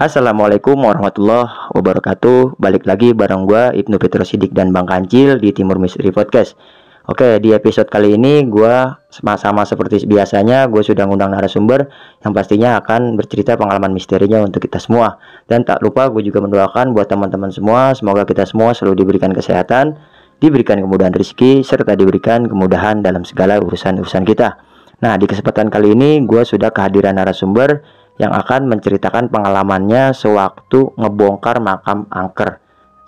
Assalamualaikum warahmatullahi wabarakatuh. Balik lagi bareng gua Ibnu Petrosidik dan Bang Kancil di Timur Misteri Podcast. Oke di episode kali ini gua sama-sama seperti biasanya gue sudah ngundang narasumber yang pastinya akan bercerita pengalaman misterinya untuk kita semua. Dan tak lupa gue juga mendoakan buat teman-teman semua Semoga kita semua selalu diberikan kesehatan Diberikan kemudahan rezeki serta diberikan kemudahan dalam segala urusan-urusan kita. Nah di kesempatan kali ini gue sudah kehadiran narasumber yang akan menceritakan pengalamannya sewaktu ngebongkar makam angker.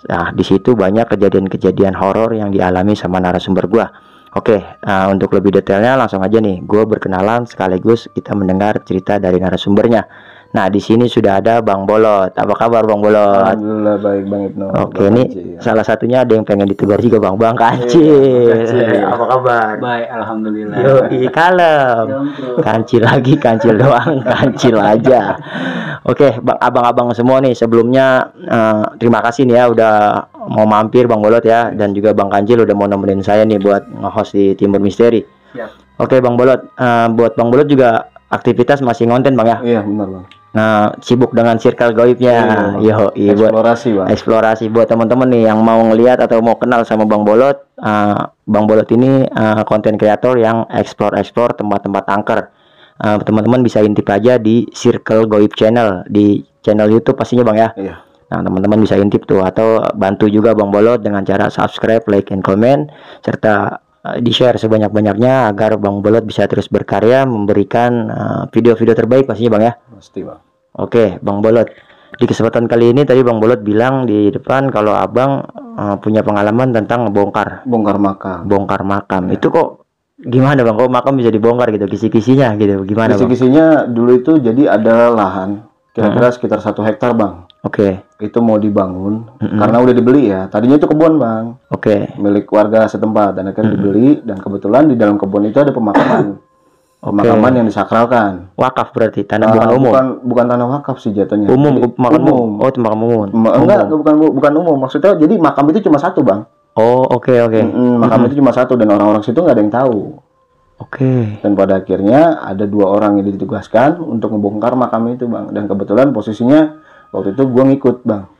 Nah, di situ banyak kejadian-kejadian horor yang dialami sama narasumber gua. Oke, uh, untuk lebih detailnya langsung aja nih, gue berkenalan sekaligus kita mendengar cerita dari narasumbernya. Nah, di sini sudah ada Bang Bolot. Apa kabar Bang Bolot? Alhamdulillah baik Bang Ibnu. Oke, ini ya. salah satunya ada yang pengen ditegur juga Bang Bang Kancil. Iya, Apa kabar? Baik, alhamdulillah. Yo, kalem. Kancil lagi, kancil doang, kancil aja. Oke, Bang abang-abang semua nih sebelumnya uh, terima kasih nih ya udah mau mampir Bang Bolot ya dan juga Bang Kancil udah mau nemenin saya nih buat nge-host di Timur Misteri. Siap. Oke, Bang Bolot, uh, buat Bang Bolot juga aktivitas masih ngonten Bang ya? Iya, benar Bang Nah, sibuk dengan circle goibnya. Iya, Yo, eksplorasi, buat, Bang. Eksplorasi buat teman-teman nih yang mau ngelihat atau mau kenal sama Bang Bolot. Uh, Bang Bolot ini konten uh, kreator yang explore-explore tempat-tempat angker. Uh, teman-teman bisa intip aja di Circle Goib Channel di channel YouTube pastinya Bang ya. Iya. Nah, teman-teman bisa intip tuh atau bantu juga Bang Bolot dengan cara subscribe, like, and comment serta di-share sebanyak-banyaknya agar Bang Bolot bisa terus berkarya memberikan video-video uh, terbaik pastinya Bang ya. Pasti Bang. Oke, Bang Bolot. Di kesempatan kali ini tadi Bang Bolot bilang di depan kalau Abang uh, punya pengalaman tentang bongkar. Bongkar makam. Bongkar makam. Ya. Itu kok gimana Bang? Kok makam bisa dibongkar gitu? Kisi-kisinya gitu. Gimana Kisi-kisinya dulu itu jadi ada lahan kira-kira hmm. sekitar satu hektar Bang. Oke. Okay. Itu mau dibangun mm -hmm. karena udah dibeli ya. Tadinya itu kebun Bang. Oke. Okay. Milik warga setempat dan akan mm -hmm. dibeli dan kebetulan di dalam kebun itu ada pemakaman. Pemakaman okay. yang disakralkan. Wakaf berarti tanah uh, bukan umum. Bukan bukan tanah wakaf sih jatuhnya. Umum, makam umum. Oh, makam umum. Ma enggak, bukan bukan umum. Maksudnya jadi makam itu cuma satu, Bang. Oh, oke okay, oke. Okay. Mm -hmm, makam itu cuma satu dan orang-orang situ nggak ada yang tahu. Oke. Okay. Dan pada akhirnya ada dua orang yang ditugaskan untuk membongkar makam itu, Bang. Dan kebetulan posisinya waktu itu gua ngikut, Bang.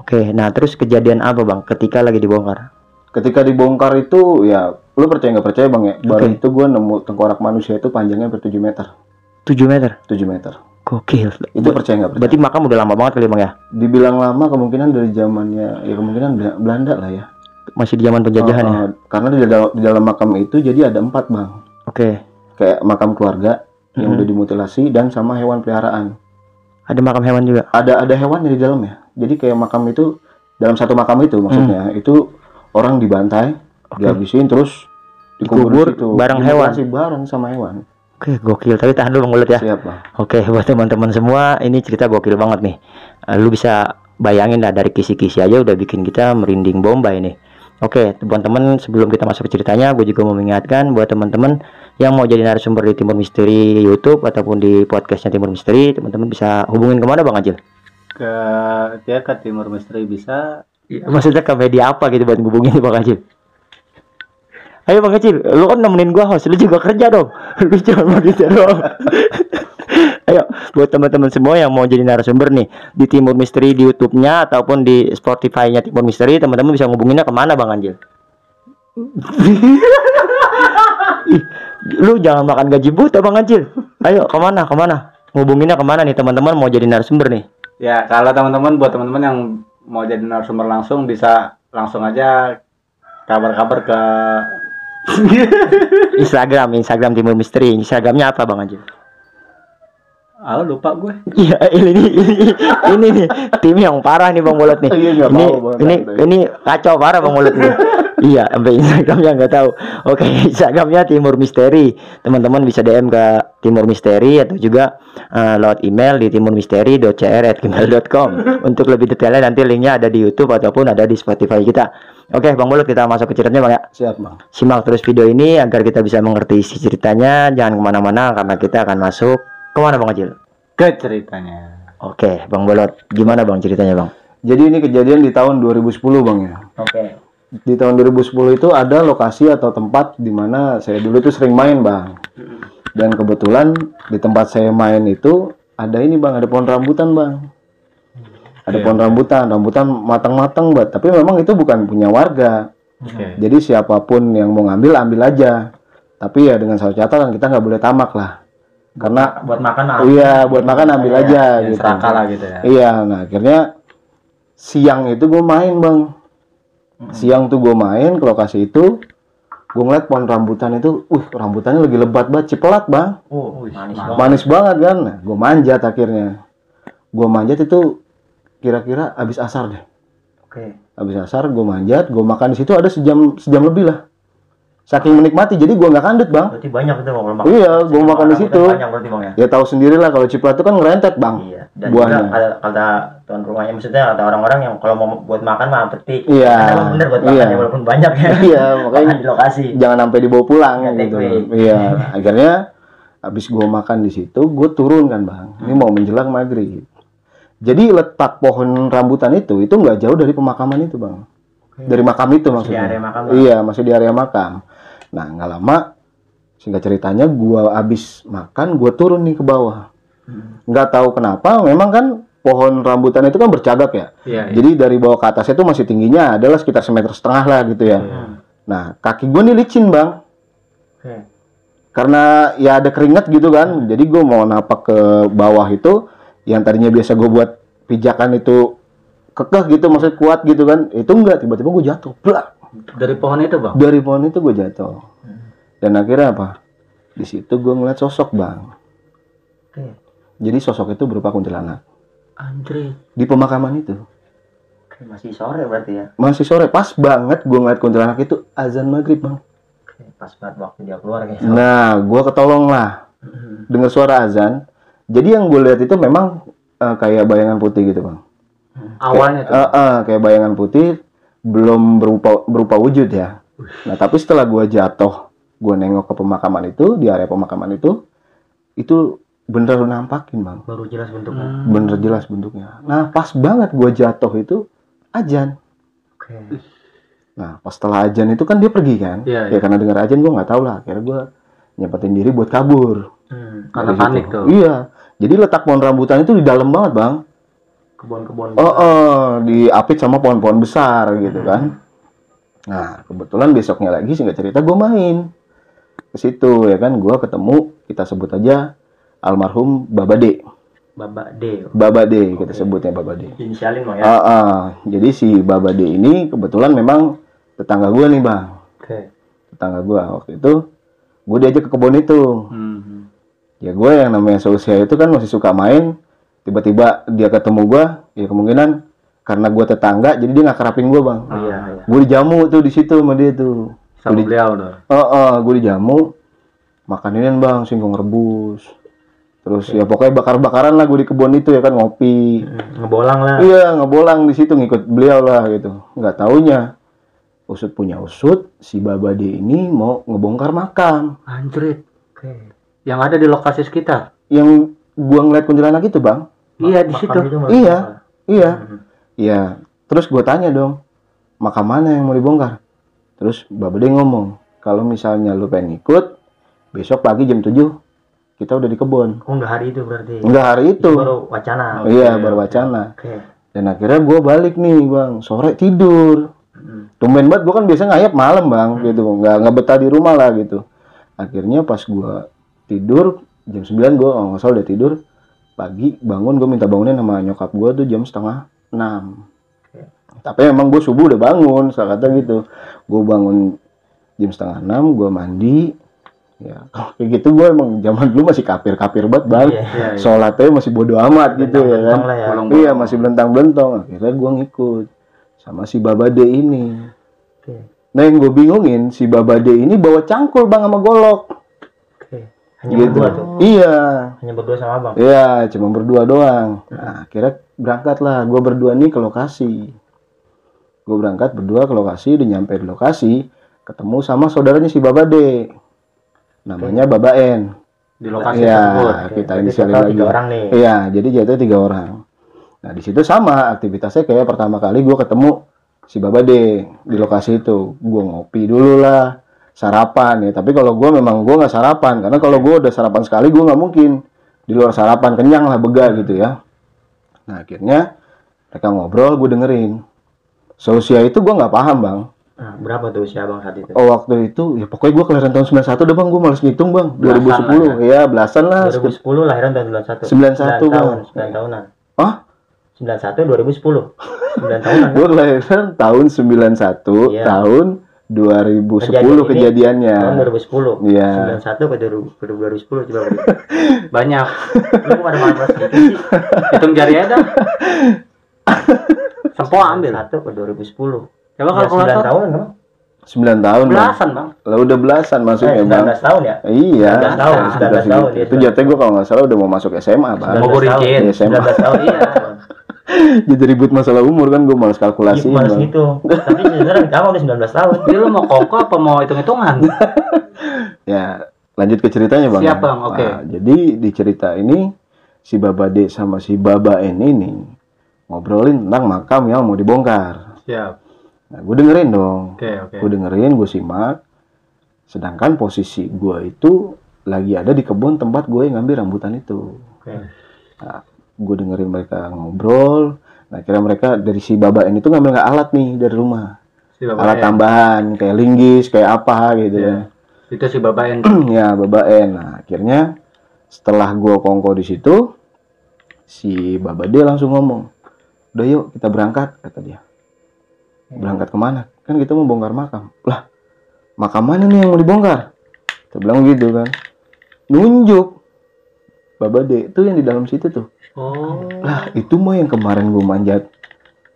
Oke, okay, nah terus kejadian apa, Bang, ketika lagi dibongkar? Ketika dibongkar itu ya lu percaya nggak percaya bang ya? Okay. baru itu gue nemu tengkorak manusia itu panjangnya hampir 7 meter. 7 meter? 7 meter. Gokil. Itu percaya nggak berarti makam udah lama banget kali bang ya? Dibilang lama kemungkinan dari zamannya ya kemungkinan Belanda lah ya. Masih di zaman penjajahan uh, ya karena di dalam di dalam makam itu jadi ada empat bang. Oke. Okay. kayak makam keluarga yang mm -hmm. udah dimutilasi dan sama hewan peliharaan ada makam hewan juga ada ada hewan di dalamnya jadi kayak makam itu dalam satu makam itu maksudnya mm. itu orang dibantai okay. dihabisin terus dikubur itu bareng hewan sih bareng sama hewan Oke, gokil. Tapi tahan dulu mulut ya. Siap, Bang. Oke, buat teman-teman semua, ini cerita gokil banget nih. Uh, lu bisa bayangin lah dari kisi-kisi aja udah bikin kita merinding bomba ini. Oke, teman-teman, sebelum kita masuk ke ceritanya, gue juga mau mengingatkan buat teman-teman yang mau jadi narasumber di Timur Misteri YouTube ataupun di podcastnya Timur Misteri, teman-teman bisa hubungin ke mana Bang Ajil? Ke dia ke Timur Misteri bisa. Ya, maksudnya ke media apa gitu buat hubungin Bang Ajil? Ayo Bang Kecil, lu kan nemenin gua host, lu juga kerja dong. Lu jangan begitu dong. Ayo, buat teman-teman semua yang mau jadi narasumber nih di Timur Misteri di YouTube-nya ataupun di Spotify-nya Timur Misteri, teman-teman bisa ngubunginnya ke mana Bang Anjil? lu jangan makan gaji buta Bang Anjil. Ayo, ke mana, ke mana? Ngubunginnya ke mana nih teman-teman mau jadi narasumber nih? Ya, kalau teman-teman buat teman-teman yang mau jadi narasumber langsung bisa langsung aja kabar-kabar ke Instagram, Instagram Timur Misteri. Instagramnya apa Bang Anjir? Ah lupa gue. Iya ini ini ini nih tim yang parah nih Bang Mulut nih. Iya, ini ini ini kacau parah Bang Mulut nih. iya, sampai Instagramnya nggak tahu. Oke, Instagramnya Timur Misteri. Teman-teman bisa DM ke Timur Misteri atau juga uh, lewat email di timurmisteri.cr@gmail.com. Untuk lebih detailnya nanti linknya ada di YouTube ataupun ada di Spotify kita. Oke, Bang Mulut kita masuk ke ceritanya Bang ya. Siap Bang. Simak terus video ini agar kita bisa mengerti isi ceritanya. Jangan ke mana-mana karena kita akan masuk ke mana Bang Ajil? Ke ceritanya. Oke, Bang Bolot, gimana Bang ceritanya Bang? Jadi ini kejadian di tahun 2010 Bang ya. Oke. Di tahun 2010 itu ada lokasi atau tempat di mana saya dulu tuh sering main Bang. Dan kebetulan di tempat saya main itu ada ini Bang, ada pohon rambutan Bang. ada Iya. pohon rambutan rambutan matang-matang banget tapi memang itu bukan punya warga Oke. jadi siapa pun yang mau ngambil ambil aja tapi ya dengan satu catatan kita nggak boleh tamak lah karena buat makan oh iya buat makan ambil Iya, aja Ya, gitu. serakah lah gitu ya. iya nah akhirnya siang itu gue main bang. Siang tuh gue main ke lokasi itu gue ngeliat pohon rambutan itu, uh rambutannya lagi lebat banget, cipelat bang, Oh, manis banget. manis banget kan, nah, gue manjat akhirnya, gue manjat itu kira-kira habis asar deh, Oke. habis asar gue manjat, gue makan di situ ada sejam sejam lebih lah, saking menikmati, jadi gue nggak kandet bang, Berarti banyak itu bang kalau makan. Iya, gua makan di situ. Banyak berarti bang ya. ya tahu sendiri lah kalau ciprat itu kan ngerentet bang, Iya. Dan buahnya. juga kata, kata tuan rumahnya maksudnya kata orang-orang yang kalau mau buat makan mah petik. Iya. Karena bener buat makan Iya. ya walaupun banyak ya. iya makanya Makan di lokasi. jangan sampai dibawa pulang Iya, gitu. Iya, akhirnya habis gua makan di situ, gue turun kan bang. Ini mau menjelang maghrib. Jadi letak pohon rambutan itu itu nggak jauh dari pemakaman itu bang. Dari makam itu Masih di maksudnya. area makam. Iya, masih di area makam. Nah, nggak lama, singkat ceritanya, gua habis makan, gua turun nih ke bawah. Hmm. Nggak tahu kenapa, memang kan pohon rambutan itu kan bercagak ya. Iya, iya. Jadi dari bawah ke atasnya itu masih tingginya adalah sekitar semeter setengah lah gitu ya. Hmm. Nah, kaki gue nih licin bang, Oke. karena ya ada keringat gitu kan. Jadi gue mau napak ke bawah itu, yang tadinya biasa gue buat pijakan itu kekeh gitu, maksudnya kuat gitu kan. Itu enggak, tiba-tiba gue jatuh. Blak! Dari pohon itu, Bang. Dari pohon itu gue jatuh. Dan akhirnya apa? Di situ gue ngeliat sosok bang. Oke. Jadi sosok itu berupa kuntilanak Anjir. di pemakaman itu. Oke, masih sore berarti ya. Masih sore, pas banget gue ngeliat kuntilanak itu azan maghrib bang. Oke, pas banget waktu dia keluar kayak. Nah, gue ketolong lah dengar suara azan. Jadi yang gue lihat itu memang eh, kayak bayangan putih gitu bang. Awalnya tuh. Eh, eh, kayak bayangan putih, belum berupa berupa wujud ya. Nah, tapi setelah gue jatuh, gue nengok ke pemakaman itu di area pemakaman itu, itu bener nampakin bang, Baru jelas bentuknya. Hmm. bener jelas bentuknya. Nah, pas banget gue jatuh itu ajan. Oke. Nah, pas setelah ajan itu kan dia pergi kan? Iya, Ya iya. karena dengar ajan gue nggak tahu lah. Akhirnya gue nyempetin diri buat kabur. Hmm. Karena panik tuh. Iya. Jadi letak pohon rambutan itu di dalam banget bang. Kebun-kebun. Oh, oh diapit sama pohon-pohon besar gitu kan. Nah kebetulan besoknya lagi singkat cerita gue main ke situ ya kan. Gue ketemu kita sebut aja almarhum Babade. Babak D. Babade kita sebutnya Babade. Inisialin bang ya. Ah, ah. Jadi si Babade ini kebetulan memang tetangga gue nih bang. Oke. Tetangga gue waktu itu gue diajak ke kebun itu. Hmm. ya gue yang namanya seusia itu kan masih suka main tiba-tiba dia ketemu gue ya kemungkinan karena gue tetangga jadi dia nggak kerapin gue bang Oh, iya, iya. gue dijamu tuh di situ sama dia tuh Sama di- beliau tuh. oh, oh gue dijamu makanin bang singkong rebus terus ya pokoknya bakar-bakaran lah gue di kebun itu ya kan ngopi Hmm, Ngebolang lah. iya ngebolang di situ ngikut beliau lah gitu nggak taunya usut punya usut si babade ini mau ngebongkar makam Anjrit. Oke. Yang ada di lokasi sekitar. yang gua ngeliat kuntilanak itu bang Iya, di situ. itu. Iya. Iya, Hmm. iya. Terus gue tanya dong, makam mana yang mau dibongkar? Terus Bapak Bade ngomong, kalau misalnya lu pengen ikut, besok pagi jam 7 kita udah di kebun. Oh enggak hari itu berarti. Enggak hari itu. baru wacana. Iya, baru wacana. Oke. Dan akhirnya gue balik nih bang, sore tidur. Hmm. Tumben banget, gue kan biasa ngayap malam bang, gitu. Nggak, nggak betah di rumah lah gitu. Akhirnya pas gue tidur, jam 9 gue nggak salah udah tidur. Pagi bangun, gue minta bangunin sama nyokap gue tuh jam setengah 6. Tapi emang gue subuh udah bangun, salah kata gitu. Gue bangun jam setengah 6, gue mandi. Ya, kalau kayak gitu gue emang zaman dulu masih kapir-kapir banget bang. Iya. Iya, iya. Sholatnya masih bodo amat gitu ya kan. Ya. Bolong- Iya masih belentang-belentong. Akhirnya gue ngikut sama si Babade ini. Oke. Nah yang gue bingungin si Babade ini bawa cangkul bang sama golok. Oke. Hanya gitu. berdua tuh. Iya, Hanya berdua sama abang. iya cuma berdua doang. Nah akhirnya berangkat lah. Gue berdua nih ke lokasi. Gue berangkat berdua ke lokasi. Udah nyampe di lokasi, ketemu sama saudaranya si Babade. Namanya Babaen. Di lokasi Iya, tersebut. kita total lagi. tiga orang nih. Iya, jadi jatuh tiga orang. Nah di situ sama aktivitasnya kayak pertama kali gue ketemu si Babade di lokasi itu. Gue ngopi dulu lah, sarapan ya. Tapi kalau gue memang gue nggak sarapan karena kalau gue udah sarapan sekali gue nggak mungkin di luar sarapan kenyang lah bega gitu ya. Nah akhirnya mereka ngobrol gue dengerin seusia itu gue nggak paham bang Nah, berapa tuh usia abang saat itu? oh waktu itu ya pokoknya gue kelahiran tahun 91 deh bang gue males ngitung bang Belasan 2010 ya belasan lah 2010 lahiran tahun 91. 91, 9 tahun, Bang. 9 tahunan. Hah? 91 2010. 9 tahunan. gue kelahiran tahun 91 Iya. tahun 2010 Kejadian kejadiannya Tahun 2010. Iya. 91 ke 2000 ke 2010 coba. Banyak. Lu kok pada malas gitu sih? Hitung jari aja. Semua ambil. 1 ke 2010. Coba Ya, 9 kalkulator. tahun kan? 9 tahun bang Belasan bang. lah udah belasan Eh, masuknya bang 19 tahun ya? iya 19 tahun, 19 tahun, itu, iya, itu jatuhnya gue kalau nggak salah udah mau masuk SMA bang 19 Mau. Iya, SMA. 19 tahun iya. jadi ribut masalah umur kan gue males kalkulasi malas bang gitu. Tapi sebenarnya kamu udah 19 tahun. Jadi lu mau koko apa mau hitung-hitungan? ya lanjut ke ceritanya bang Siap, Bang. Oke. Nah, jadi di cerita ini si Baba D sama si Baba N ini ngobrolin tentang makam yang mau dibongkar Siap. nah gue dengerin dong Oke oke. gue dengerin gue simak sedangkan posisi gue itu lagi ada di kebun tempat gue ngambil rambutan itu Oke. nah, gue dengerin mereka ngobrol nah kira mereka dari si Baba N itu ngambil nggak alat nih dari rumah Si Bapak alat N. tambahan kayak linggis kayak apa gitu Iya. ya Itu si Bapak N. ya Baba N. Nah, akhirnya setelah gua kongko di situ, si Baba D langsung ngomong, udah yuk kita berangkat, kata dia. Berangkat ke mana? Kan kita mau bongkar makam. Lah, makam mana nih yang mau dibongkar? Kita bilang gitu kan. Nunjuk. Baba D itu yang di dalam situ tuh. Oh. Lah, itu mah yang kemarin gua manjat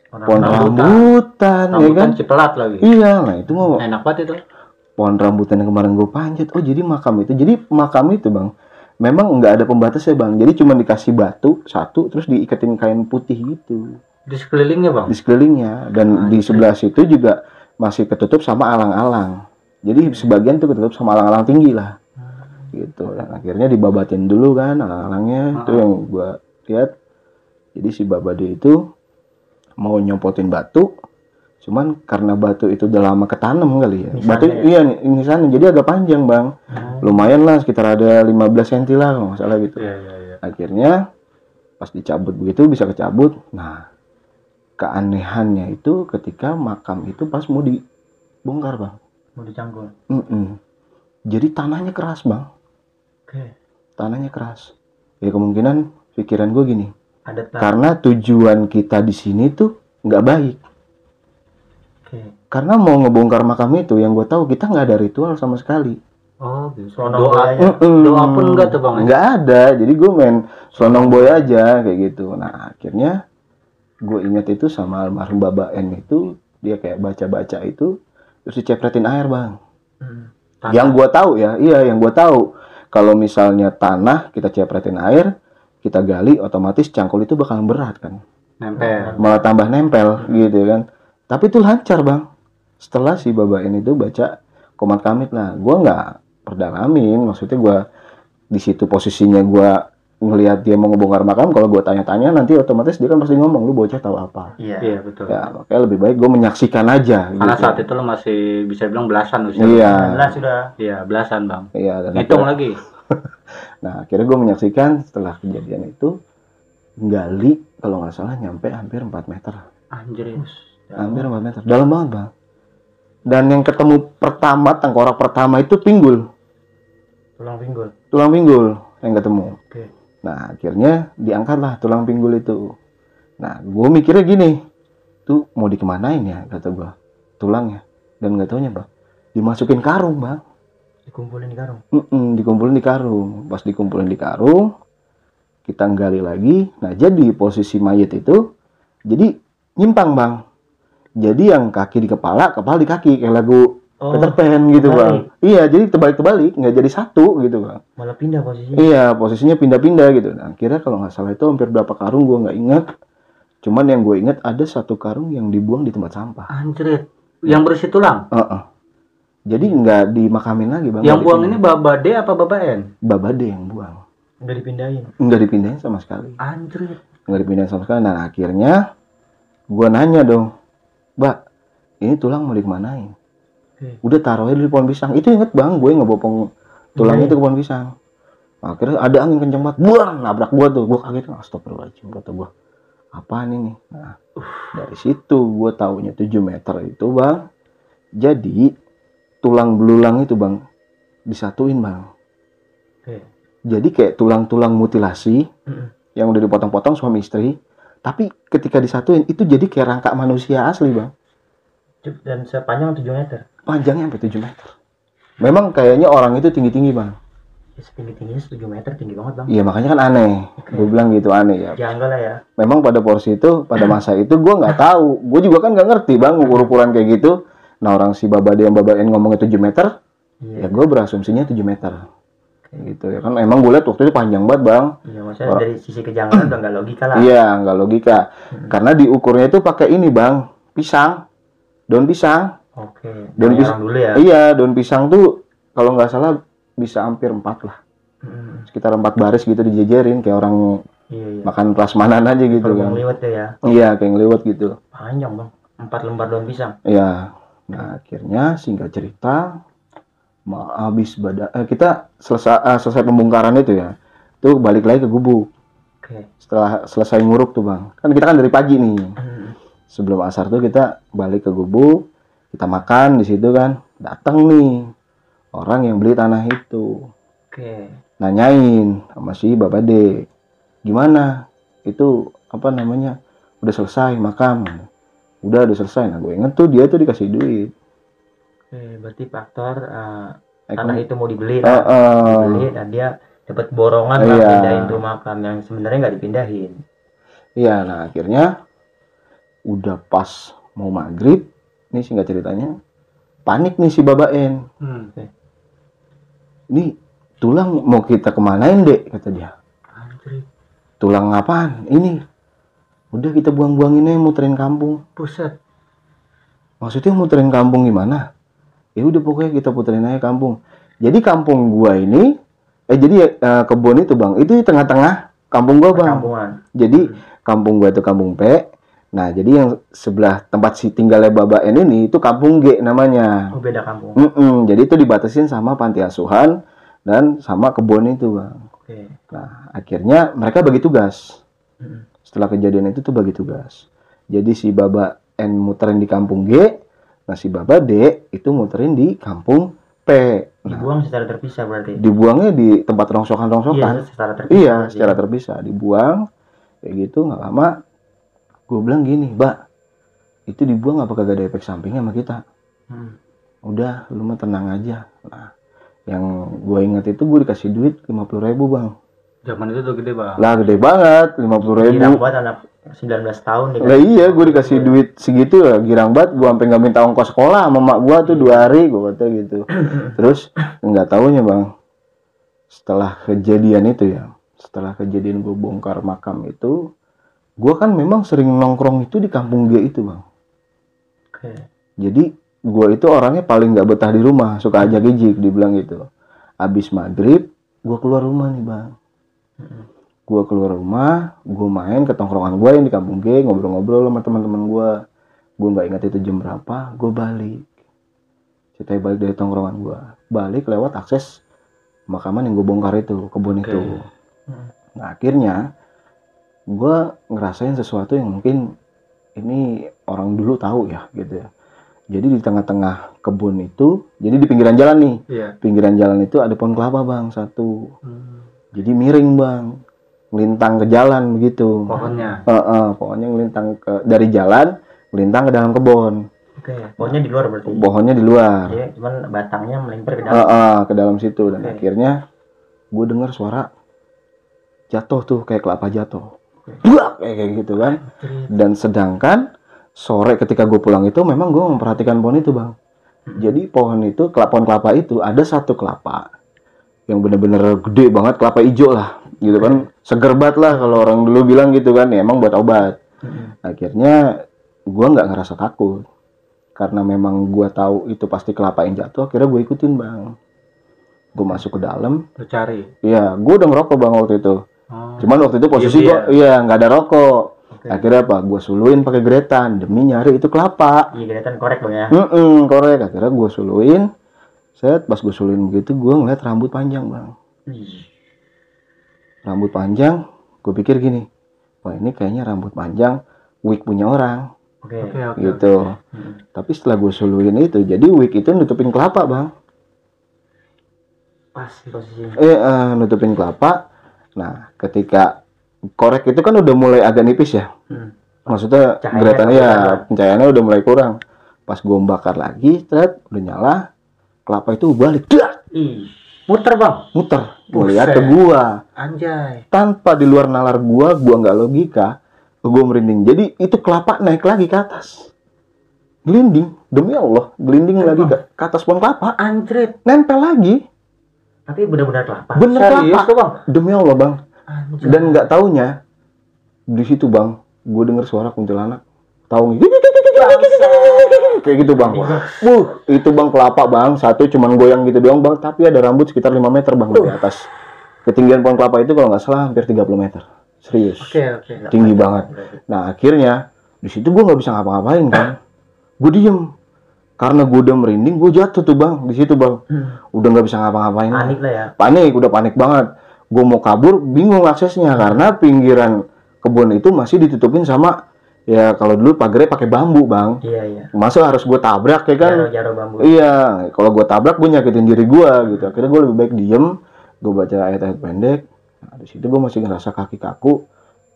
pohon rambutan. rambutan, ya kan? Rambutan cipelat lagi. Iya, nah itu mah Enak banget itu. pohon rambutan yang kemarin gue panjat oh jadi makam itu jadi makam itu bang memang nggak ada pembatasnya bang jadi cuma dikasih batu satu terus diiketin kain putih gitu Di sekelilingnya bang. di sekelilingnya dan di sebelah situ juga masih ketutup sama alang-alang jadi sebagian tuh ketutup sama alang-alang tinggi lah gitu dan akhirnya dibabatin dulu kan alang-alangnya itu yang gue lihat jadi si babade itu mau nyopotin batu cuman karena batu itu udah lama ketanam kali ya Nisannya batu ya? iya ini sana jadi agak panjang bang lumayan lah sekitar ada 15 cm lah kalau nggak salah gitu Iya iya iya. akhirnya pas dicabut begitu bisa kecabut nah keanehannya itu ketika makam itu pas mau dibongkar bang Mau dicangkul. Mm-mm. jadi tanahnya keras bang Oke. tanahnya keras ya kemungkinan pikiran gue gini Ada karena tujuan kita di sini tuh nggak baik Oke. karena mau ngebongkar makam itu yang gue tahu kita nggak ada ritual sama sekali Oh gitu. Selonong Doa. Mm-mm. Doa pun enggak tuh bang. ya? nggak ada jadi gue main selonong boy aja kayak gitu nah akhirnya gue ingat itu sama almarhum Baba N itu dia kayak baca-baca itu terus dicepretin air bang Hmm. Tanah. yang gue tahu ya iya yang gue tahu kalau misalnya tanah kita cepretin air kita gali otomatis cangkul itu bakalan berat kan Nempel. malah tambah nempel gitu kan tapi itu lancar bang setelah si Baba N itu baca komat kamit lah gue nggak perdalamin maksudnya gue di situ posisinya gue ngelihat dia mau ngebongkar makam kalau gue tanya-tanya nanti otomatis dia kan pasti ngomong lu bocah tahu apa Iya. Iya betul. ya makanya lebih baik gue menyaksikan aja Karena gitu. saat itu lo masih bisa bilang belasan usia. iya 19 sudah. Iya belasan bang. iya dan Hitung lagi. nah akhirnya gue menyaksikan setelah kejadian itu gali kalau nggak salah nyampe hampir 4 meter. Anjir. hampir 4 meter. Dalam banget bang. Dan yang ketemu pertama tengkorak pertama itu pinggul. Tulang pinggul. tulang pinggul yang ketemu. Oke. nah akhirnya diangkatlah tulang pinggul itu. Nah gue mikirnya gini tuh mau dikemanain ya? kata gue tulangnya dan nggak taunya bang. Dimasukin karung bang Dikumpulin di karung. Mm-mm, dikumpulin di karung pas dikumpulin di karung kita gali lagi nah jadi posisi mayat itu jadi nyimpang bang jadi yang kaki di kepala kepala di kaki kayak lagu Oh, Peter Pan gitu bang iya jadi terbalik-terbalik nggak jadi satu gitu bang malah pindah posisinya. Iya, posisinya pindah-pindah gitu. Nah, kira kalau nggak salah itu hampir berapa karung gue nggak ingat. Cuman yang gue ingat ada satu karung yang dibuang di tempat sampah. Anjir. Yang berisi tulang. Heeh. Jadi nggak dimakamin lagi bang. Yang Nggak buang ini dipindahin. Baba D apa Baba N? Babade yang buang. Udah dipindahin. Nggak dipindahin sama sekali. Anjir. Nggak dipindahin sama sekali. Nah akhirnya gue nanya dong, Mbak, ini tulang mau dikemanain? Oke. Udah taruhnya di pohon pisang. Itu inget bang, gue ngebopong tulangnya Iya. itu ke pohon pisang. Akhirnya ada angin kenceng banget, buang nabrak gue tuh. Gue kaget, astagfirullahaladzim kata gue. apaan ini nah dari situ gue taunya 7 meter itu bang jadi tulang belulang itu bang disatuin bang Oke. jadi kayak tulang-tulang mutilasi Mm-mm. yang udah dipotong-potong suami istri tapi ketika disatuin itu jadi kayak rangka manusia asli bang Dan sepanjang 7 meter. panjangnya sampai 7 meter memang kayaknya orang itu tinggi-tinggi bang Ya, setinggi tingginya 7 meter tinggi banget bang. iya makanya kan aneh gue bilang gitu aneh ya Janggal lah ya. memang pada porsi itu pada masa itu gue nggak tahu gue juga kan nggak ngerti bang ukur ukuran kayak gitu nah orang si babade yang babain ngomongnya 7 meter Iya. ya gue berasumsinya 7 meter kayak gitu ya kan emang gue lihat waktu itu panjang banget bang Iya maksudnya Orang- dari sisi kejanggalan udah nggak logika lah. iya nggak logika karena diukurnya itu pakai ini bang pisang daun pisang Oke. Dari bisa- orang dulu ya. iya daun pisang tuh kalau nggak salah bisa hampir empat lah Mm, sekitar empat baris gitu dijejerin kayak orang Iya iya. makan prasmanan aja gitu kan ya. iya kayak ngelewat gitu Panjang bang. Empat lembar daun pisang. Ya, nah akhirnya singkat cerita, habis bada eh, kita selesai eh, selesai pembongkaran itu ya, tuh balik lagi ke gubuk. Oke. Setelah selesai nguruk tuh bang, kan kita kan dari pagi nih, Mm, sebelum asar tuh kita balik ke gubuk, kita makan di situ kan, datang nih orang yang beli tanah itu, Oke. nanyain sama si bapak de, gimana? Itu apa namanya? Udah selesai makam, udah udah selesai, nah gue inget tuh dia tuh dikasih duit. Oke. Berarti faktor eh, Eh, tanah itu mau dibeli Eh, lah. eh. Dibeli dan dia dapat borongan lah Iya. pindahin tuh makam yang sebenarnya nggak dipindahin. Iya, nah akhirnya udah pas mau maghrib, nih singkat ceritanya, panik nih si babaen. Hmm. Nih tulang mau kita kemanain dek kata dia. Anjir. Tulang apaan? Ini. Udah kita buang-buangin aja muterin kampung. Buset. Maksudnya muterin kampung gimana? Ya udah pokoknya kita puterin aja kampung. Jadi kampung gua ini, eh jadi eh, kebun itu bang, itu di tengah-tengah kampung gua bang. Perkampungan. Jadi kampung gua itu kampung P. Nah, jadi yang sebelah tempat si tinggalnya Baba N ini itu kampung G namanya. Oh beda kampung. Mm-mm, jadi itu dibatasin sama panti asuhan dan sama kebun itu, Bang. Oke. Nah, akhirnya mereka bagi tugas. Mm. Setelah kejadian itu tuh bagi tugas. Jadi si Baba N muterin di kampung G, nah si Baba D itu muterin di kampung P. Nah, Dibuang secara terpisah berarti. dibuangnya di tempat rongsokan-rongsokan. Iya, secara terpisah. Iya, secara terpisah dibuang kayak gitu nggak lama. Gue bilang gini, Mbak, itu dibuang apa kagak ada efek sampingnya sama kita? Hmm. Udah, lu mah tenang aja. Nah, yang gue inget itu gue dikasih duit lima puluh ribu bang. Zaman itu tuh gede bang. Lah gede banget, lima puluh Girang ribu. buat anak 19 tahun dikasih. Lah iya, gue dikasih duit segitu ya, girang banget. Gue sampai nggak minta ongkos sekolah sama mak gue tuh dua hari, gue kata gitu. Terus nggak taunya bang, setelah kejadian itu ya, setelah kejadian gue bongkar makam itu, gue kan memang sering nongkrong itu di kampung G itu bang. Oke. Jadi gue itu orangnya paling nggak betah di rumah, suka aja gijik, dibilang gitu. Abis maghrib, gue keluar rumah nih bang. Gue keluar rumah, gue main ke tongkrongan gue yang di kampung G, ngobrol-ngobrol sama teman-teman gue. Gue nggak ingat itu jam berapa, gue balik. Ceritanya balik dari tongkrongan gue, balik lewat akses makaman yang gue bongkar itu, kebun Oke. itu. Nah akhirnya gue ngerasain sesuatu yang mungkin ini orang dulu tahu ya gitu ya. Jadi di tengah-tengah kebun itu, jadi di pinggiran jalan nih, Iya. pinggiran jalan itu ada pohon kelapa bang satu. Hmm. Jadi miring bang, melintang ke jalan begitu. Pohonnya. Heeh, pohonnya ngelintang ke dari jalan, melintang ke dalam kebun. Oke. Pohonnya di luar berarti. Pohonnya di luar. Iya, cuman batangnya melempar ke dalam. Heeh, ke dalam situ dan Oke. akhirnya gue dengar suara jatuh tuh kayak kelapa jatuh. Buak, kayak kayak gitu kan. Dan sedangkan sore ketika gue pulang itu memang gue memperhatikan pohon itu bang. Jadi pohon itu kelapa pohon kelapa itu ada satu kelapa yang bener-bener gede banget kelapa hijau lah gitu kan seger banget lah kalau orang dulu bilang gitu kan ya emang buat obat akhirnya gue nggak ngerasa takut karena memang gue tahu itu pasti kelapa yang jatuh akhirnya gue ikutin bang gue masuk ke dalam Lu cari. Iya, gue udah ngerokok bang waktu itu. Oh. Cuman waktu itu posisi Iya, gue, iya nggak ada rokok. Oke. Akhirnya apa? Gue suluin pakai geretan demi nyari itu kelapa. Iya, kelihatan korek bang ya. Hmm, korek. Akhirnya gue suluin. Set, pas gue suluin begitu, gue ngeliat rambut panjang bang. Rambut panjang, gue pikir gini, wah ini kayaknya rambut panjang wig punya orang Oke. Oke oke. gitu Hmm. tapi setelah gue suluhin itu jadi wig itu nutupin kelapa bang Pas posisinya. eh eh, nutupin kelapa nah ketika korek itu kan udah mulai agak nipis ya Hmm. maksudnya Cahayanya ya kelihatan. pencahayaannya udah mulai kurang pas gue bakar lagi thread udah nyala kelapa itu balik. Dak Ih, muter bang. muter. Ngeliat ke gua. Anjay. tanpa di luar nalar gua gua nggak logika gua merinding. Jadi itu kelapa naik lagi ke atas. Gelinding. Demi Allah gelinding lagi ke, ke atas pohon kelapa. Anjrit. nempel lagi. Tapi benar-benar kelapa. bener Serius kelapa tuh bang? demi Allah bang. Anjay. dan nggak taunya di situ bang gue denger suara kuntilanak. Tahu kayak gitu bang. Wuh, itu bang kelapa bang. Satu cuman goyang gitu doang bang. Tapi ada rambut sekitar 5 meter bang di atas. Ketinggian pohon kelapa itu kalau nggak salah hampir 30 meter. Serius. Oke oke. tinggi banget. Nah akhirnya di situ gue nggak bisa ngapa-ngapain kan gue diem. Karena gue udah merinding gue jatuh tuh bang di situ bang. Udah nggak bisa ngapa-ngapain. Panik lah ya. panik udah panik banget. Gue mau kabur bingung aksesnya. Karena pinggiran kebun itu masih ditutupin sama ya kalau dulu pagarnya pakai bambu bang Iya iya. masa harus gue tabrak ya kan Jaro-jaro bambu. iya kalau gue tabrak gue nyakitin diri gue gitu akhirnya gue lebih baik diem gue baca ayat-ayat pendek nah, di situ gue masih ngerasa kaki kaku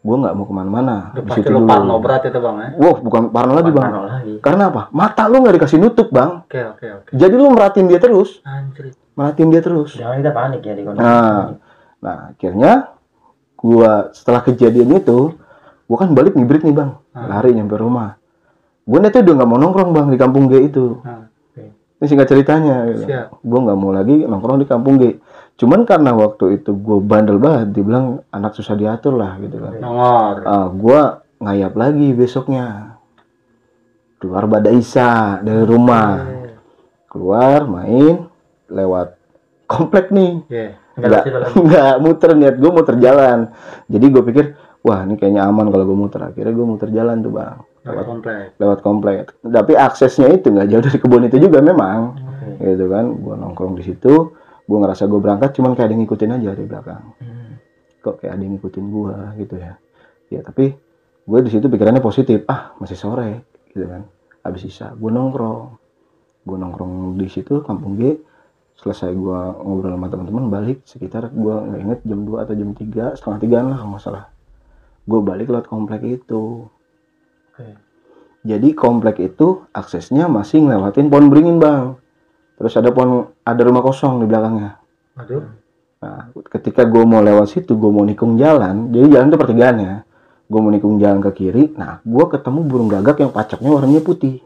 gue nggak mau ke mana-mana di situ lu parno berat itu bang ya. wah bukan parno lagi bang Parno lagi. karena apa mata lu nggak dikasih nutup bang Oke oke oke. jadi lu merhatiin dia terus Anjrit. merhatiin dia terus Jangan kita panik ya di kondisi. Nah, nah akhirnya gua setelah kejadian itu, gua kan balik ngibrit nih bang, Hmm. lari nyampe rumah. Gua nanti udah nggak mau nongkrong bang di kampung G itu. Nah, Ini singkat ceritanya. Gitu. Gua nggak mau lagi nongkrong di kampung G. Cuman karena waktu itu gua bandel banget, dibilang anak susah diatur lah gitu kan. nongor. Ah, gua ngayap lagi besoknya. Keluar Bada Isa dari rumah. Keluar main lewat komplek nih. Iya. Enggak nggak lucu lagi. nggak muter niat gue muter jalan jadi gue pikir wah ini kayaknya aman kalau gue muter. Akhirnya gue muter jalan tuh bang. Lewat komplek. lewat komplek. Tapi aksesnya itu nggak jauh dari kebun itu juga memang. Oke. gitu kan gue nongkrong di situ gue ngerasa gue berangkat cuman kayak ada yang ngikutin aja dari belakang. Hmm. kok kayak ada yang ngikutin gue gitu ya. Ya tapi gue di situ pikirannya positif. Ah masih sore gitu kan. Habis sisa gue nongkrong. Gue nongkrong di situ kampung G. Selesai gue ngobrol sama teman-teman balik sekitar gue nggak inget jam 2 atau jam 3 setengah tigaan lah kalau nggak salah gue balik lewat komplek itu Oke. jadi komplek itu aksesnya masih ngelewatin pohon beringin bang terus ada pohon ada rumah kosong di belakangnya Aduh. Nah, ketika gue mau lewat situ, gue mau nikung jalan, jadi jalan itu pertigaan ya. Gue mau nikung jalan ke kiri, nah gue ketemu burung gagak yang pacaknya warnanya putih.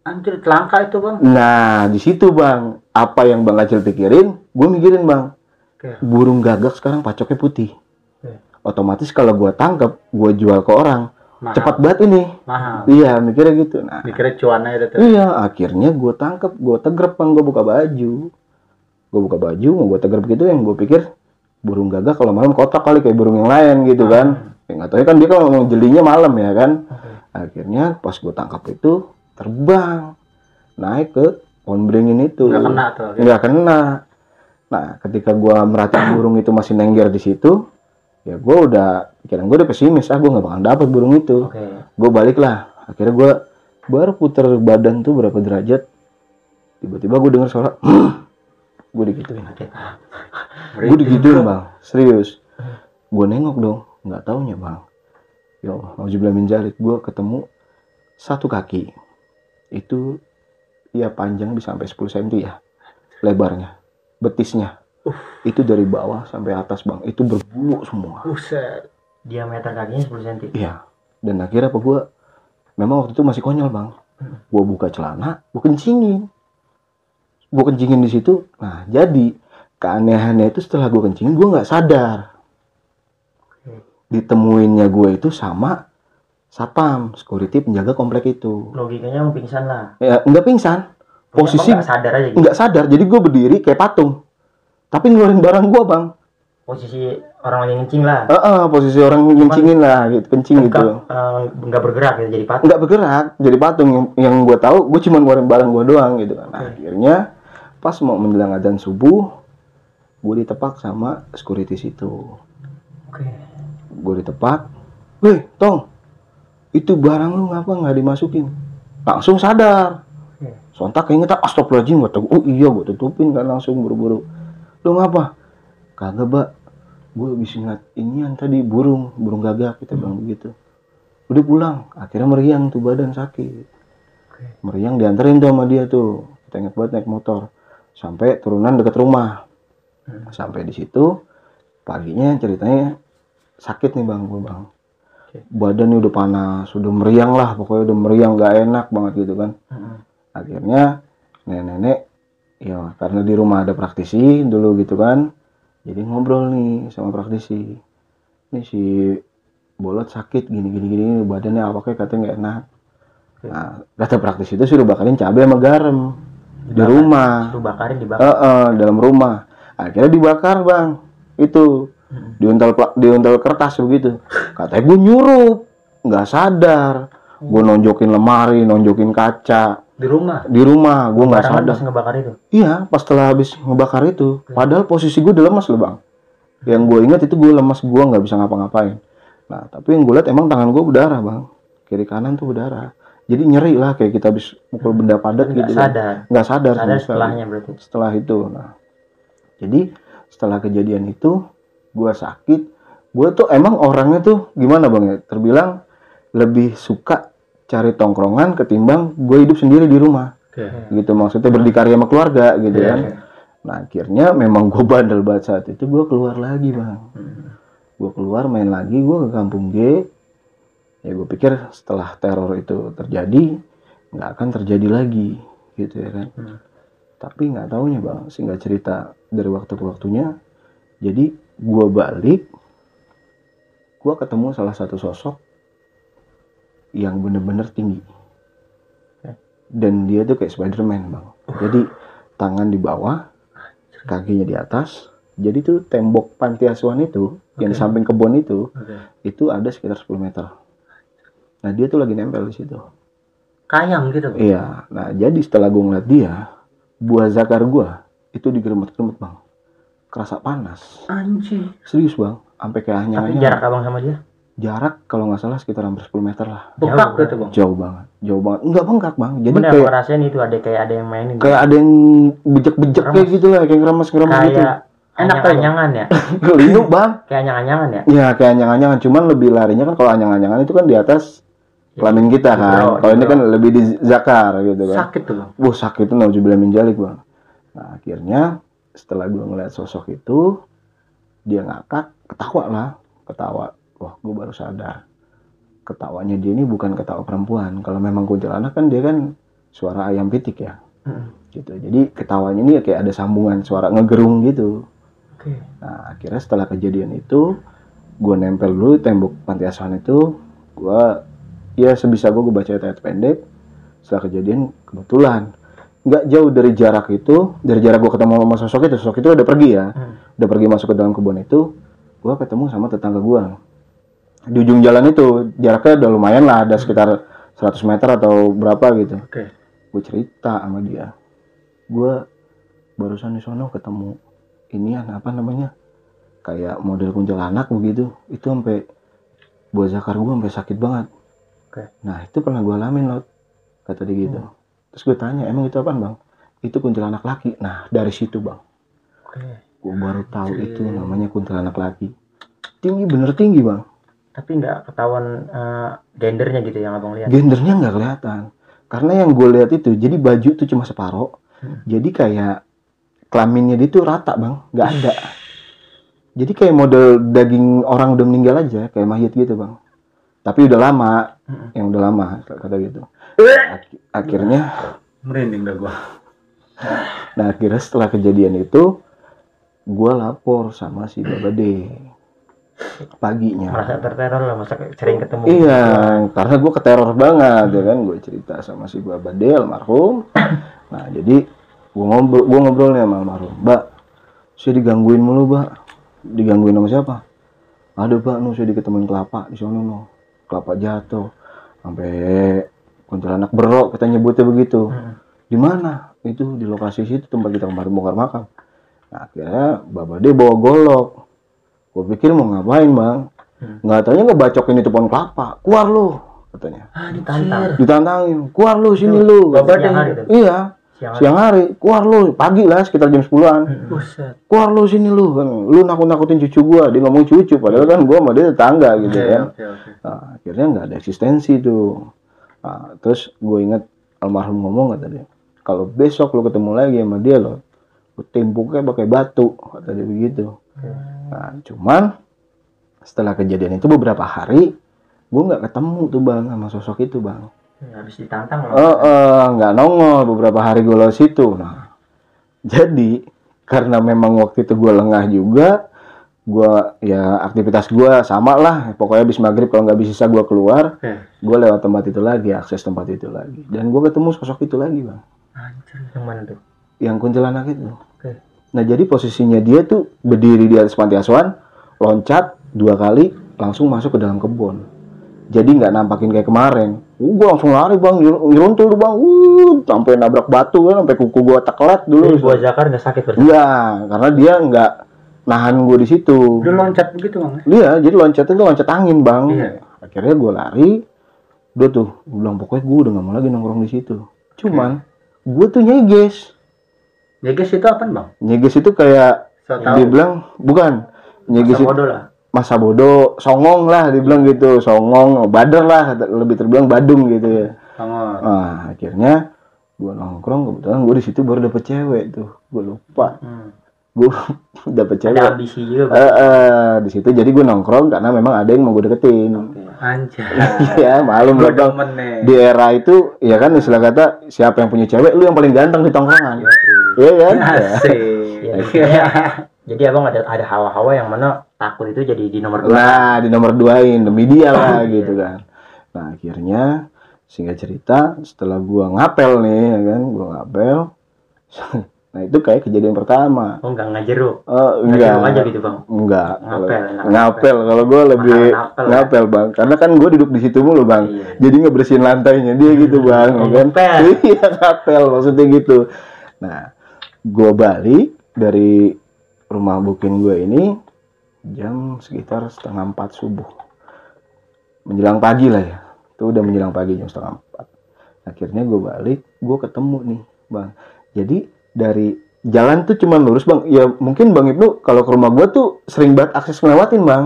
Anjrit langka itu bang. Nah, di situ bang, apa yang bang Acil pikirin, gue mikirin bang, Oke. burung gagak sekarang pacaknya putih. Otomatis kalau gue tangkap, gue jual ke orang, Mahal. cepat banget ini. Mahal. Iya, mikirnya gitu. Nah, Mikirnya cuannya itu tuh. iya, akhirnya gue tangkap, gue tegrep bang, gue buka baju. Gue buka baju, mau gue tegrep gitu yang gue pikir burung gagak kalau malam kotak kali kayak burung yang lain gitu kan. Ya nggak tahu ya kan dia kan memang jelinya malam ya kan. Oke. Akhirnya pas gue tangkap itu terbang naik ke pohon beringin itu. Nggak kena tuh. Nggak kena. Nah, ketika gue merhatiin burung itu masih nengger di situ, ya gue udah pikiran gue udah pesimis. Ah gue nggak bakal dapet burung itu. Oke. gue balik lah akhirnya gue baru puter badan tuh berapa derajat tiba-tiba gue dengar suara gue digituin. Gue digituin bang. Serius. Gue nengok dong. Nggak taunya bang. Ya Allah nauzubillah min jalik gue ketemu satu kaki. Itu ya panjang bisa sampai 10 cm ya lebarnya betisnya itu dari bawah sampai atas bang itu berbulu semua Buset. Diameter kakinya 10 cm. Iya. Dan akhirnya apa gue memang waktu itu masih konyol bang. Gue buka celana, gue kencingin. Gue kencingin di situ. Nah jadi keanehannya itu setelah gue kencingin gue nggak sadar. Ditemuinnya gue itu sama satpam, security penjaga komplek itu. Logikanya mau pingsan lah. Ya nggak pingsan, posisi nggak sadar aja gitu. nggak sadar. Jadi gue berdiri kayak patung. Tapi ngeluarin barang gue bang. Posisi orang lagi ngencing lah. Eh, eh, posisi orang kencingin lah, gitu, kencing gitu. Nggak, eh, nggak bergerak gitu jadi patung. nggak bergerak jadi patung yang, yang gue tahu gue cuma ngeluarin barang gue doang gitu kan Nah, akhirnya pas mau menjelang adzan subuh gue ditepak sama security situ Oke. gue ditepak weh tong itu barang lu ngapa nggak dimasukin langsung sadar sontak keingetan astagfirullahaladzim gue oh iya gue tutupin kan langsung buru-buru lu ngapa kagak mbak. Gue habis ngeliat inian tadi burung. Burung gagak kita bilang begitu. Udah pulang. Akhirnya meriang tuh badan sakit. Meriang dianterin tuh sama dia tuh. Kita inget banget naik motor. Sampai turunan deket rumah. Sampai di situ paginya ceritanya sakit nih bang. Gue bang badannya udah panas udah meriang lah. Pokoknya udah meriang gak enak banget gitu kan. Akhirnya nenek-nenek ya karena di rumah ada praktisi dulu gitu kan. Jadi ngobrol nih sama praktisi. Ini si bolot sakit gini gini gini badannya awaknya katanya nggak enak? Nah kata praktisi itu suruh bakarin cabai sama garam di rumah. Lu bakarin dibakar. Eh, eh, dalam rumah. Akhirnya dibakar bang. Itu. Diuntal pla- diuntal kertas begitu. Katanya gue nyurup nggak sadar. Gue nonjokin lemari nonjokin kaca Di rumah. di rumah gue nggak sadar. pas ngebakar itu. iya pas setelah habis ngebakar itu. Padahal posisi gue udah lemas loh bang. Yang gue ingat itu gue lemas gue nggak bisa ngapa-ngapain. Nah tapi yang gue lihat emang tangan gue berdarah bang. Kiri kanan tuh berdarah. Jadi nyeri lah kayak kita habis mukul benda padat Nggak gitu. sadar. nggak sadar, Sadar setelahnya berarti. setelah itu nah. Jadi setelah kejadian itu gue sakit. Gue tuh emang orangnya tuh gimana bang ya? Terbilang lebih suka cari tongkrongan ketimbang gue hidup sendiri di rumah. Oke. gitu maksudnya berdikari sama keluarga gitu Iya, kan. iya. nah akhirnya memang gue bandel banget saat itu gue keluar lagi bang. Gue keluar main lagi gue ke kampung G. Ya gue pikir setelah teror itu terjadi nggak akan terjadi lagi gitu ya kan. Tapi nggak taunya bang singkat cerita dari waktu ke waktunya. Jadi gue balik gue ketemu salah satu sosok yang bener-bener tinggi. Dan dia tuh kayak Spiderman bang. Jadi tangan di bawah kakinya di atas. Jadi tuh tembok panti asuhan itu yang di samping kebun itu Oke. itu ada sekitar 10 meter. Nah dia tuh lagi nempel di situ. Kayang gitu. iya. Nah jadi setelah gue ngeliat dia buah zakar gue itu digeremet-geremet bang. Kerasa panas. Anjing. serius bang. Sampai kayak Tapi hanya jarak abang sama dia jarak kalau nggak salah sekitar hampir 10 meter lah Bengkak Jauh, gitu bang. jauh banget jauh banget nggak bengkak bang jadi Bener kayak ngerasain itu ada kayak ada yang mainin. kayak ada yang bejek-bejek kayak gitu lah kayak ngeremes-ngeremes gitu kayak Enak tuh, anyang-anyangan ya. Linu bang Kayak anyang-anyangan ya. ya kayak anyang-anyangan cuman lebih larinya kan kalau anyang-anyangan itu kan di atas kelamin kita kan kalau ini kan lebih di zakar gitu kan Sakit tuh bang. Wah sakit tuh nauzubillah min jalik bang. Nah akhirnya setelah gue ngeliat sosok itu dia ngakak ketawa lah ketawa. Wah gue baru sadar ketawanya dia ini bukan ketawa perempuan. Kalau memang kuntilanak kan dia kan suara ayam pitik ya Mm. gitu. Jadi ketawanya ini kayak ada sambungan suara ngegerung gitu. Oke. Nah akhirnya setelah kejadian itu gue nempel dulu tembok panti asuhan itu gue ya sebisa gue gue baca ayat pendek setelah kejadian kebetulan nggak jauh dari jarak itu dari jarak gue ketemu sama sosok itu sosok itu udah pergi ya Hmm. udah pergi masuk ke dalam kebun itu gue ketemu sama tetangga gue di ujung jalan itu jaraknya udah lumayan lah ada sekitar 100 meter atau berapa gitu. Oke. gue cerita sama dia. Gue barusan di sono ketemu inian apa namanya? Kayak model kuntilanak begitu. Itu sampai buah zakar gue sampai sakit banget. Oke. nah itu pernah gue alamin loh kata dia gitu. Terus gue tanya emang itu apa bang? Itu kuntilanak laki. Nah dari situ bang. Oke. gue baru tahu Anjir. itu namanya kuntilanak laki. Tinggi bener tinggi bang Tapi nggak ketahuan eh, gendernya gitu yang abang lihat. gendernya nggak kelihatan karena yang gue lihat itu jadi baju tuh cuma separoh Hmm. jadi kayak kelaminnya dia tuh rata bang nggak ada jadi kayak model daging orang udah meninggal aja kayak mayat gitu bang tapi udah lama Hmm. yang udah lama kata gitu Ak- akhirnya Merinding dah gua. nah akhirnya setelah kejadian itu gue lapor sama si Babade paginya Merasa terteror lah masa sering ketemu. Iya, karena gue keteror banget ya kan, gue cerita sama si Baba Del almarhum. Nah jadi gue ngobrol, gue ngobrol nih sama almarhum, Mbak, saya digangguin mulu, Mbak. Digangguin sama siapa? Ada Mbak, nu saya diketemuin kelapa di sana nu, kelapa jatuh, sampai kuntilanak berok kita nyebutnya begitu. Hmm. Di mana? Itu di lokasi situ tempat kita kemarin bongkar makam. Nah akhirnya Baba Del bawa golok. Gue pikir mau ngapain bang? nggak taunya ngebacokin itu pohon kelapa. Keluar lu katanya. Ah, ditantang. ditantangin. Keluar lu sini lu. Bapak siang hari iya. Siang hari. siang hari. keluar lu. Pagi lah sekitar jam 10-an Buset. keluar lu sini lu. Kan lu nakut-nakutin cucu gua. Dia ngomong cucu. Padahal kan gua sama dia tetangga gitu Oke, kan. oke, oke. Nah, akhirnya nggak ada eksistensi tuh. Nah, terus gue inget almarhum ngomong kata dia kalau besok lu ketemu lagi sama dia lo lu timpuknya pakai batu kata dia begitu nah cuman setelah kejadian itu beberapa hari gue nggak ketemu tuh bang sama sosok itu bang Habis ditantang Eh, loh. eh, nggak nongol beberapa hari gue lewat situ. Nah, jadi karena memang waktu itu gue lengah juga, gue ya aktivitas gue sama lah. Pokoknya habis maghrib kalau nggak bisa gue keluar, Oke. gue lewat tempat itu lagi, akses tempat itu lagi. Dan gue ketemu sosok itu lagi bang, Anjir, yang mana tuh? yang kuntilanak itu. Nah jadi posisinya dia tuh berdiri di atas panti asuhan, loncat dua kali, langsung masuk ke dalam kebun. Jadi nggak nampakin kayak kemarin. Uh, gua langsung lari bang, nyeruntul tuh bang, uh, sampai nabrak batu kan, sampai kuku gua teklet dulu. Jadi buah zakar nggak sakit berarti? Iya, karena dia nggak nahan gua di situ. Udah loncat begitu bang? Iya, jadi loncatnya tuh loncat angin bang. Iya. Akhirnya gua lari, udah tuh, gua bilang pokoknya gua udah nggak mau lagi nongkrong di situ. Cuman, gua tuh nyeges. Nyeges itu apa bang? Nyeges itu kayak So dia tahu. bilang bukan nyeges Masa itu bodoh lah. masa bodoh songong lah dibilang gitu songong bader lah lebih terbilang badung gitu ya Songong. nah akhirnya gua nongkrong kebetulan gua di situ baru dapet cewek tuh gua lupa Hmm. gua dapet cewek Ada ambisi juga. Eh eh, di situ jadi gua nongkrong karena memang ada yang mau gua deketin Anjay. Iya malum Gue lah di era itu ya kan istilah kata siapa yang punya cewek lu yang paling ganteng di tongkrongan iya kan Asik. Iya, iya. Jadi abang ada ada hawa-hawa yang mana takut itu jadi di nomor dua. Nah, di nomor duain demi dia lah gitu kan. Nah, akhirnya singkat cerita setelah gua ngapel nih ya kan, gua ngapel. nah, itu kayak kejadian pertama. Oh enggak ngajeruk. Eh Ngajeruk enggak. aja gitu bang. Enggak. Ngapel, Ngapel kalau gua lebih Makanan apel, ya. ngapel, Bang. Karena kan gua duduk di situ mulu, Bang. Iya. Jadi ngebersihin lantainya dia gitu, Bang. Oh, ya kan? ngepel. Iya, ngapel maksudnya gitu. Nah, gua balik dari rumah bukin gue ini jam sekitar setengah empat subuh. Menjelang pagi lah ya. Itu udah menjelang pagi jam setengah empat. Akhirnya gue balik gue ketemu nih bang. Jadi dari jalan tuh cuma lurus bang. Ya mungkin bang Ibnu kalau ke rumah gue tuh sering banget akses ngelewatin bang.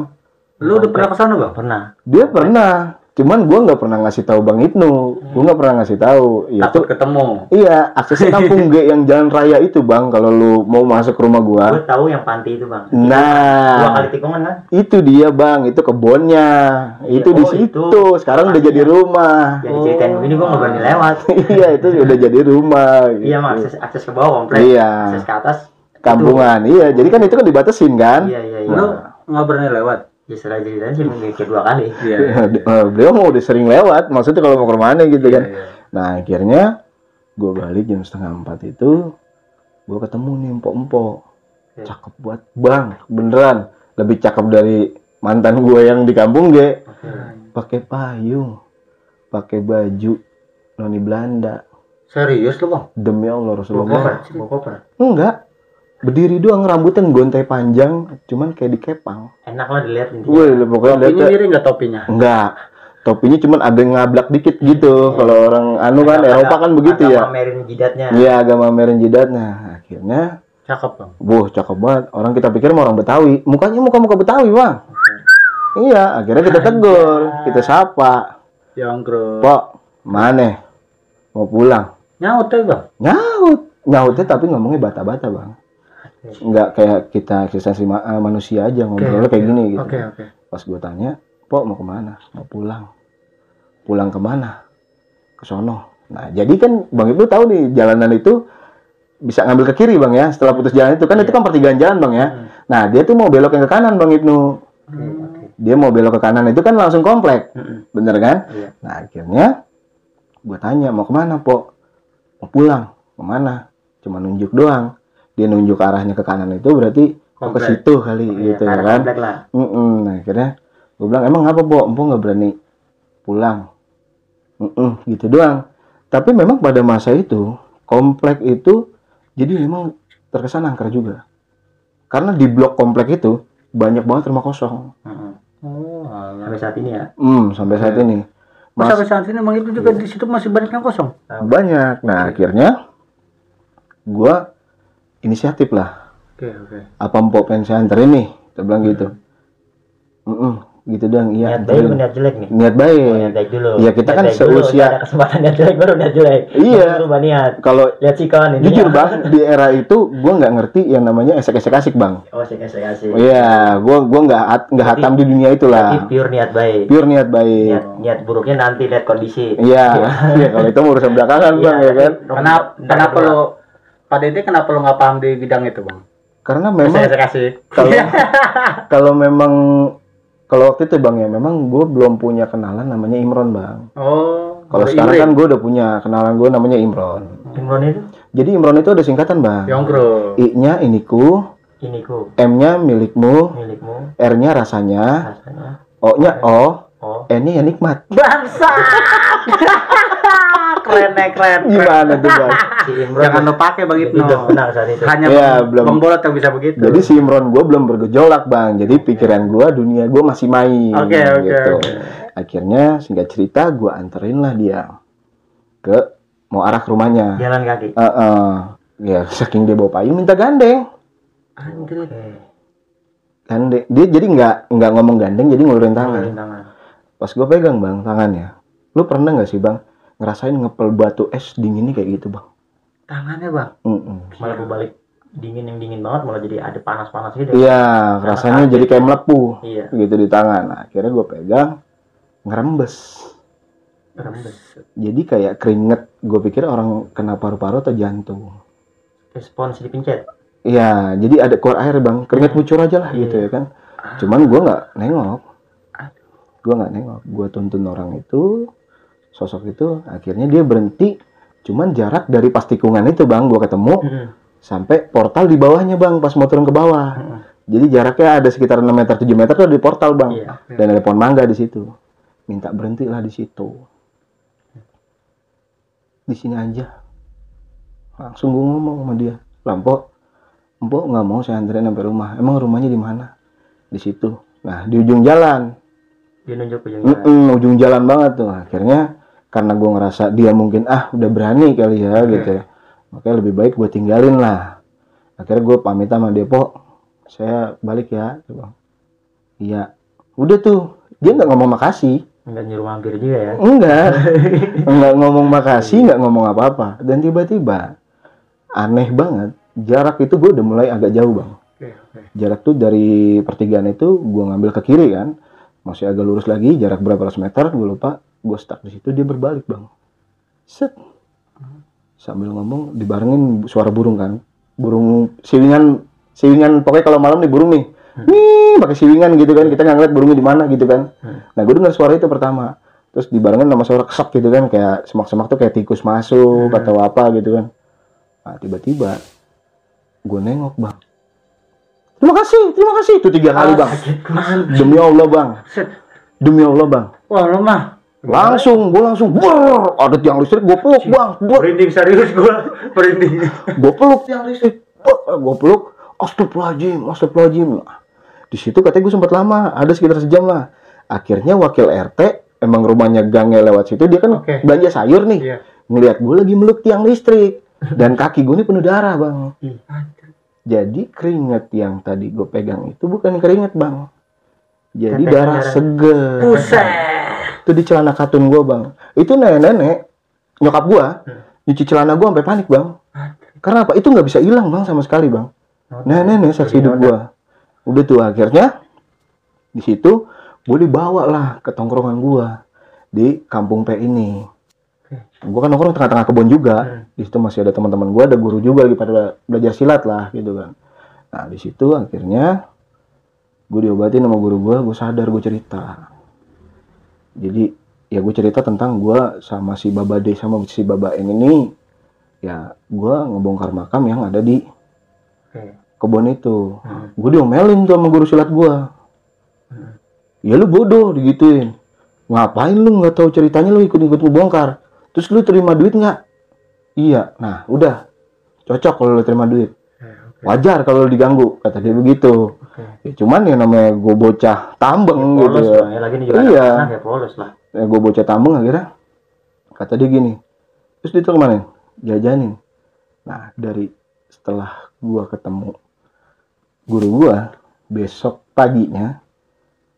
Lu udah pernah ke sana bang? Pernah. dia pernah cuman gue nggak pernah ngasih tahu bang Ibnu gue nggak pernah ngasih tahu ya Takut tuh ketemu. iya aksesnya kampung G yang jalan raya itu bang kalau lu mau masuk ke rumah gue Gue tahu yang panti itu bang. nah Dua kali tikungan kan? itu dia bang itu kebunnya Iya, itu di oh, situ itu. sekarang udah jadi rumah Yang diceritain begini gue nggak berani lewat. iya itu udah jadi rumah gitu. Iya akses akses ke bawah komplek. Iya. Akses ke atas. kampungan iya jadi kan itu kan dibatasin kan Iya iya iya. Lu nggak berani lewat? Ya setelah ceritanya sih mungkin kedua kali. Iya. Eh, beliau mau udah sering lewat maksudnya kalau mau ke rumahnya gitu kan Iya, iya. nah akhirnya gue balik jam setengah empat itu gue ketemu nih empok-empok Oke. cakep buat bang beneran lebih cakep dari mantan gue yang di kampung ge Oke. pakai payung pakai baju noni Belanda Serius lu bang? demi Allah Rasulullah bawa koper. enggak berdiri doang rambutnya gontai panjang cuman kayak dikepang Enak lah dilihat. Wih, pokoknya Topinya miring nggak topinya? enggak topinya cuman agak ngablak dikit gitu kalau orang anu kan Agak- Eropa kan begitu agak ya Pamerin jidatnya. iya agak mamerin jidatnya akhirnya Cakep bang. Buh, cakep banget. Orang kita pikir mau orang Betawi. Mukanya muka-muka Betawi, Bang. Iya, akhirnya kita tegur, kita sapa. Jongkro. Pok, mana? Mau pulang. Nyaut tuh bang. Nyaut. Nyautnya tapi ngomongnya bata-bata, Bang. Nggak kayak kita eksistensi ma- eh, manusia aja ngobrolnya kayak gini gitu. Oke oke. Pas gue tanya, Pok mau ke mana? Mau pulang. Pulang ke mana? Ke sono. Nah, jadi kan Bang Ibnu tahu nih jalanan itu bisa ngambil ke kiri Bang ya. Setelah putus jalan itu kan itu kan pertigaan jalan Bang ya. Nah, dia tuh mau belok yang ke kanan Bang Ibnu. Dia mau belok ke kanan itu kan langsung komplek. Mm-mm. Bener kan? Iya. Nah, akhirnya gue tanya, mau ke mana, Pok? Mau pulang. Ke mana? Cuma nunjuk doang. Dia nunjuk arahnya ke kanan itu berarti mau ke Komplek. situ kali Iya, gitu arah kan. komplek lah. Mm-mm. Nah, akhirnya gue bilang, emang apa, Pok? Empok nggak berani pulang? Mm-mm, gitu doang. Tapi memang pada masa itu, komplek itu jadi memang terkesan angker juga. Karena di blok komplek itu banyak banget rumah kosong. Mm-mm. Oh Sampai saat ini ya. Hmm, sampai saat ini. Mas Mas, sampai saat ini emang itu juga di situ masih banyak yang kosong. banyak. Nah, akhirnya gua inisiatif lah. Oke, oke. Apa empok pengen saya anterin nih? Kita bilang gitu. Mm gitu dong. Iya, Niat baik niat jelek nih. Niat Oh, baik. niat baik dulu. Iya, kita Niat kan dulu, seusia- Ada kesempatan niat jelek baru niat jelek. Iya. Baru berubah niat. Kalau Lihat sikon ini. jujur ya. bang, di era itu gua nggak ngerti yang namanya esek-esek asik bang. Oh, sih kasih kasih. Iya, gua gua nggak hat- nggak Berarti- hatam di dunia itulah. pure niat baik. Pure niat baik. Niat, niat buruknya nanti lihat kondisi. Iya, iya kalau itu urusan belakangan bang ya kan. Kenapa kenapa lu Pak Dede kenapa lu nggak paham di bidang itu, Bang? Karena memang Saya kasih. kalau kalau memang kalau waktu itu bang ya memang gue belum punya kenalan namanya Imron bang. Oh, Kalau sekarang Imrin. kan gue udah punya kenalan gue namanya Imron. Imron itu Jadi Imron itu ada singkatan bang. Yongkro. I-nya iniku, ini ku M-nya milikmu, milikmu R-nya rasanya, rasanya. O-nya O, Oh. N-nya ya nikmat. Bangsa. keren nih, keren. Gimana tuh bang? Si Jangan lu pakai Bang itu Ibnu. benar saat itu. Hanya Iya, Bang, belum. Bang Bolot yang bisa begitu. Jadi si Imron gue belum bergejolak bang. Jadi pikiran gue dunia gue masih main. Oke, oke, gitu. oke. Akhirnya singkat cerita gue anterin lah dia ke mau arah ke rumahnya. Jalan kaki. Eh, eh. ya saking dia bawa payung minta gandeng. Anjir. Oke. Gandeng. Dia jadi nggak nggak ngomong gandeng jadi ngulurin tangan. Ngulurin tangan. Pas gue pegang bang tangannya. Lu pernah nggak sih bang ngerasain ngepel batu es dinginnya kayak gitu bang? Tangannya, Bang. Mm-mm. Malah berbalik dingin yang dingin banget malah jadi ada panas-panas gitu. Iya, rasanya jadi kayak melepuh Iya. gitu di tangan. Nah, akhirnya gue pegang ngerembes. Rembes. Jadi kayak keringet. Gue pikir orang kena paru-paru atau jantung. Respons dipencet. Iya, jadi ada keluar air bang. Keringet ngucur aja lah gitu ya kan. Cuman gue nggak nengok. Gue nggak nengok. Gue tuntun orang itu, sosok itu. Akhirnya dia berhenti. Cuman jarak dari pas tikungan itu bang, gue ketemu Mm-mm. sampai portal di bawahnya bang. Pas mau turun ke bawah. Mm-mm. Jadi jaraknya ada sekitar 6 meter 7 meter tuh di portal bang. Iya. Dan ada pohon mangga di situ. Minta berhenti lah di situ. Di sini aja. Langsung gue ngomong sama dia. Lampok, Empok nggak mau saya anterin sampai rumah. Emang rumahnya di mana? Di situ. Nah di ujung jalan. Dia nunjuk ujung jalan. Mm-mm, ujung jalan banget tuh. Akhirnya karena gue ngerasa dia mungkin ah udah berani kali ya gitu ya. Makanya lebih baik gue tinggalin lah. Akhirnya gue pamit sama dia, Pok. Saya balik ya. Bilang, Iya. Udah tuh. Dia nggak ngomong makasih. Enggak nyuruh mampir juga ya. Enggak. Enggak ngomong makasih, enggak ngomong apa-apa. Dan tiba-tiba aneh banget. Jarak itu gue udah mulai agak jauh, Bang. Jarak tuh dari pertigaan itu gue ngambil ke kiri kan. Masih agak lurus lagi, jarak berapa ratus meter, gue lupa. Gue stuck di situ, dia berbalik, Bang. Set. Sambil ngomong dibarengin suara burung kan. Burung siwingan siwingan pokoknya kalau malam nih burung nih. Nih, pakai siwingan gitu kan. Kita nggak ngeliat burungnya di mana gitu kan. Nah, gue dengar suara itu pertama. Terus dibarengin sama suara kesek gitu kan, kayak semak-semak tuh kayak tikus masuk atau apa gitu kan. Nah, tiba-tiba gue nengok bang. Terima kasih, terima kasih. Itu tiga kali bang. Demi Allah bang, demi Allah bang. Wah, lu mah Langsung, gue langsung, brrr, ada tiang listrik, gue peluk bang, brrr. merinding serius gua. Merinding. gue peluk tiang listrik, gue peluk. Astagfirullahaladzim, astagfirullahaladzim. Di situ katanya gue sempat lama, ada sekitar sejam lah. Akhirnya wakil RT, emang rumahnya gangnya lewat situ, dia kan Oke. belanja sayur nih. Iya. Ngeliat gue lagi meluk tiang listrik. Dan kaki gue ini penuh darah bang. Jadi keringet yang tadi gue pegang itu bukan keringet bang. Jadi darah darah. seger. Itu di celana katun gue bang. Itu nenek-nenek nyokap gue nyuci celana gue sampai panik bang. Karena apa? Itu nggak bisa hilang bang sama sekali bang. Nenek-nenek saksi hidup gue. Udah tuh akhirnya di situ gue dibawa lah ke tongkrongan gue di kampung P ini. Gue kan nongkrong tengah-tengah kebun juga. Di situ masih ada teman-teman gue, ada guru juga lagi pada belajar silat lah gitu kan. Nah di situ akhirnya gue diobatin sama guru gue, gue sadar gue cerita. Jadi ya gue cerita tentang gue sama si Baba D sama si Baba N ini ya gue ngebongkar makam yang ada di kebun itu. Hmm. Gue diomelin tuh sama guru silat gue. Ya lu bodoh digituin. Ngapain lu nggak tahu ceritanya lu ikut-ikut ngebongkar? Terus lu terima duit nggak? Iya. Nah udah cocok kalau lu terima duit. Wajar kalau lu diganggu kata dia begitu. Ya, cuman ya namanya gue bocah tambeng gitu polos ya. ya lagi juga Iya. anak ya polos lah. Ya gue bocah tambeng akhirnya. Kata dia gini terus dia tuh ke mana? Jajanin. Nah dari setelah gua ketemu guru gua besok paginya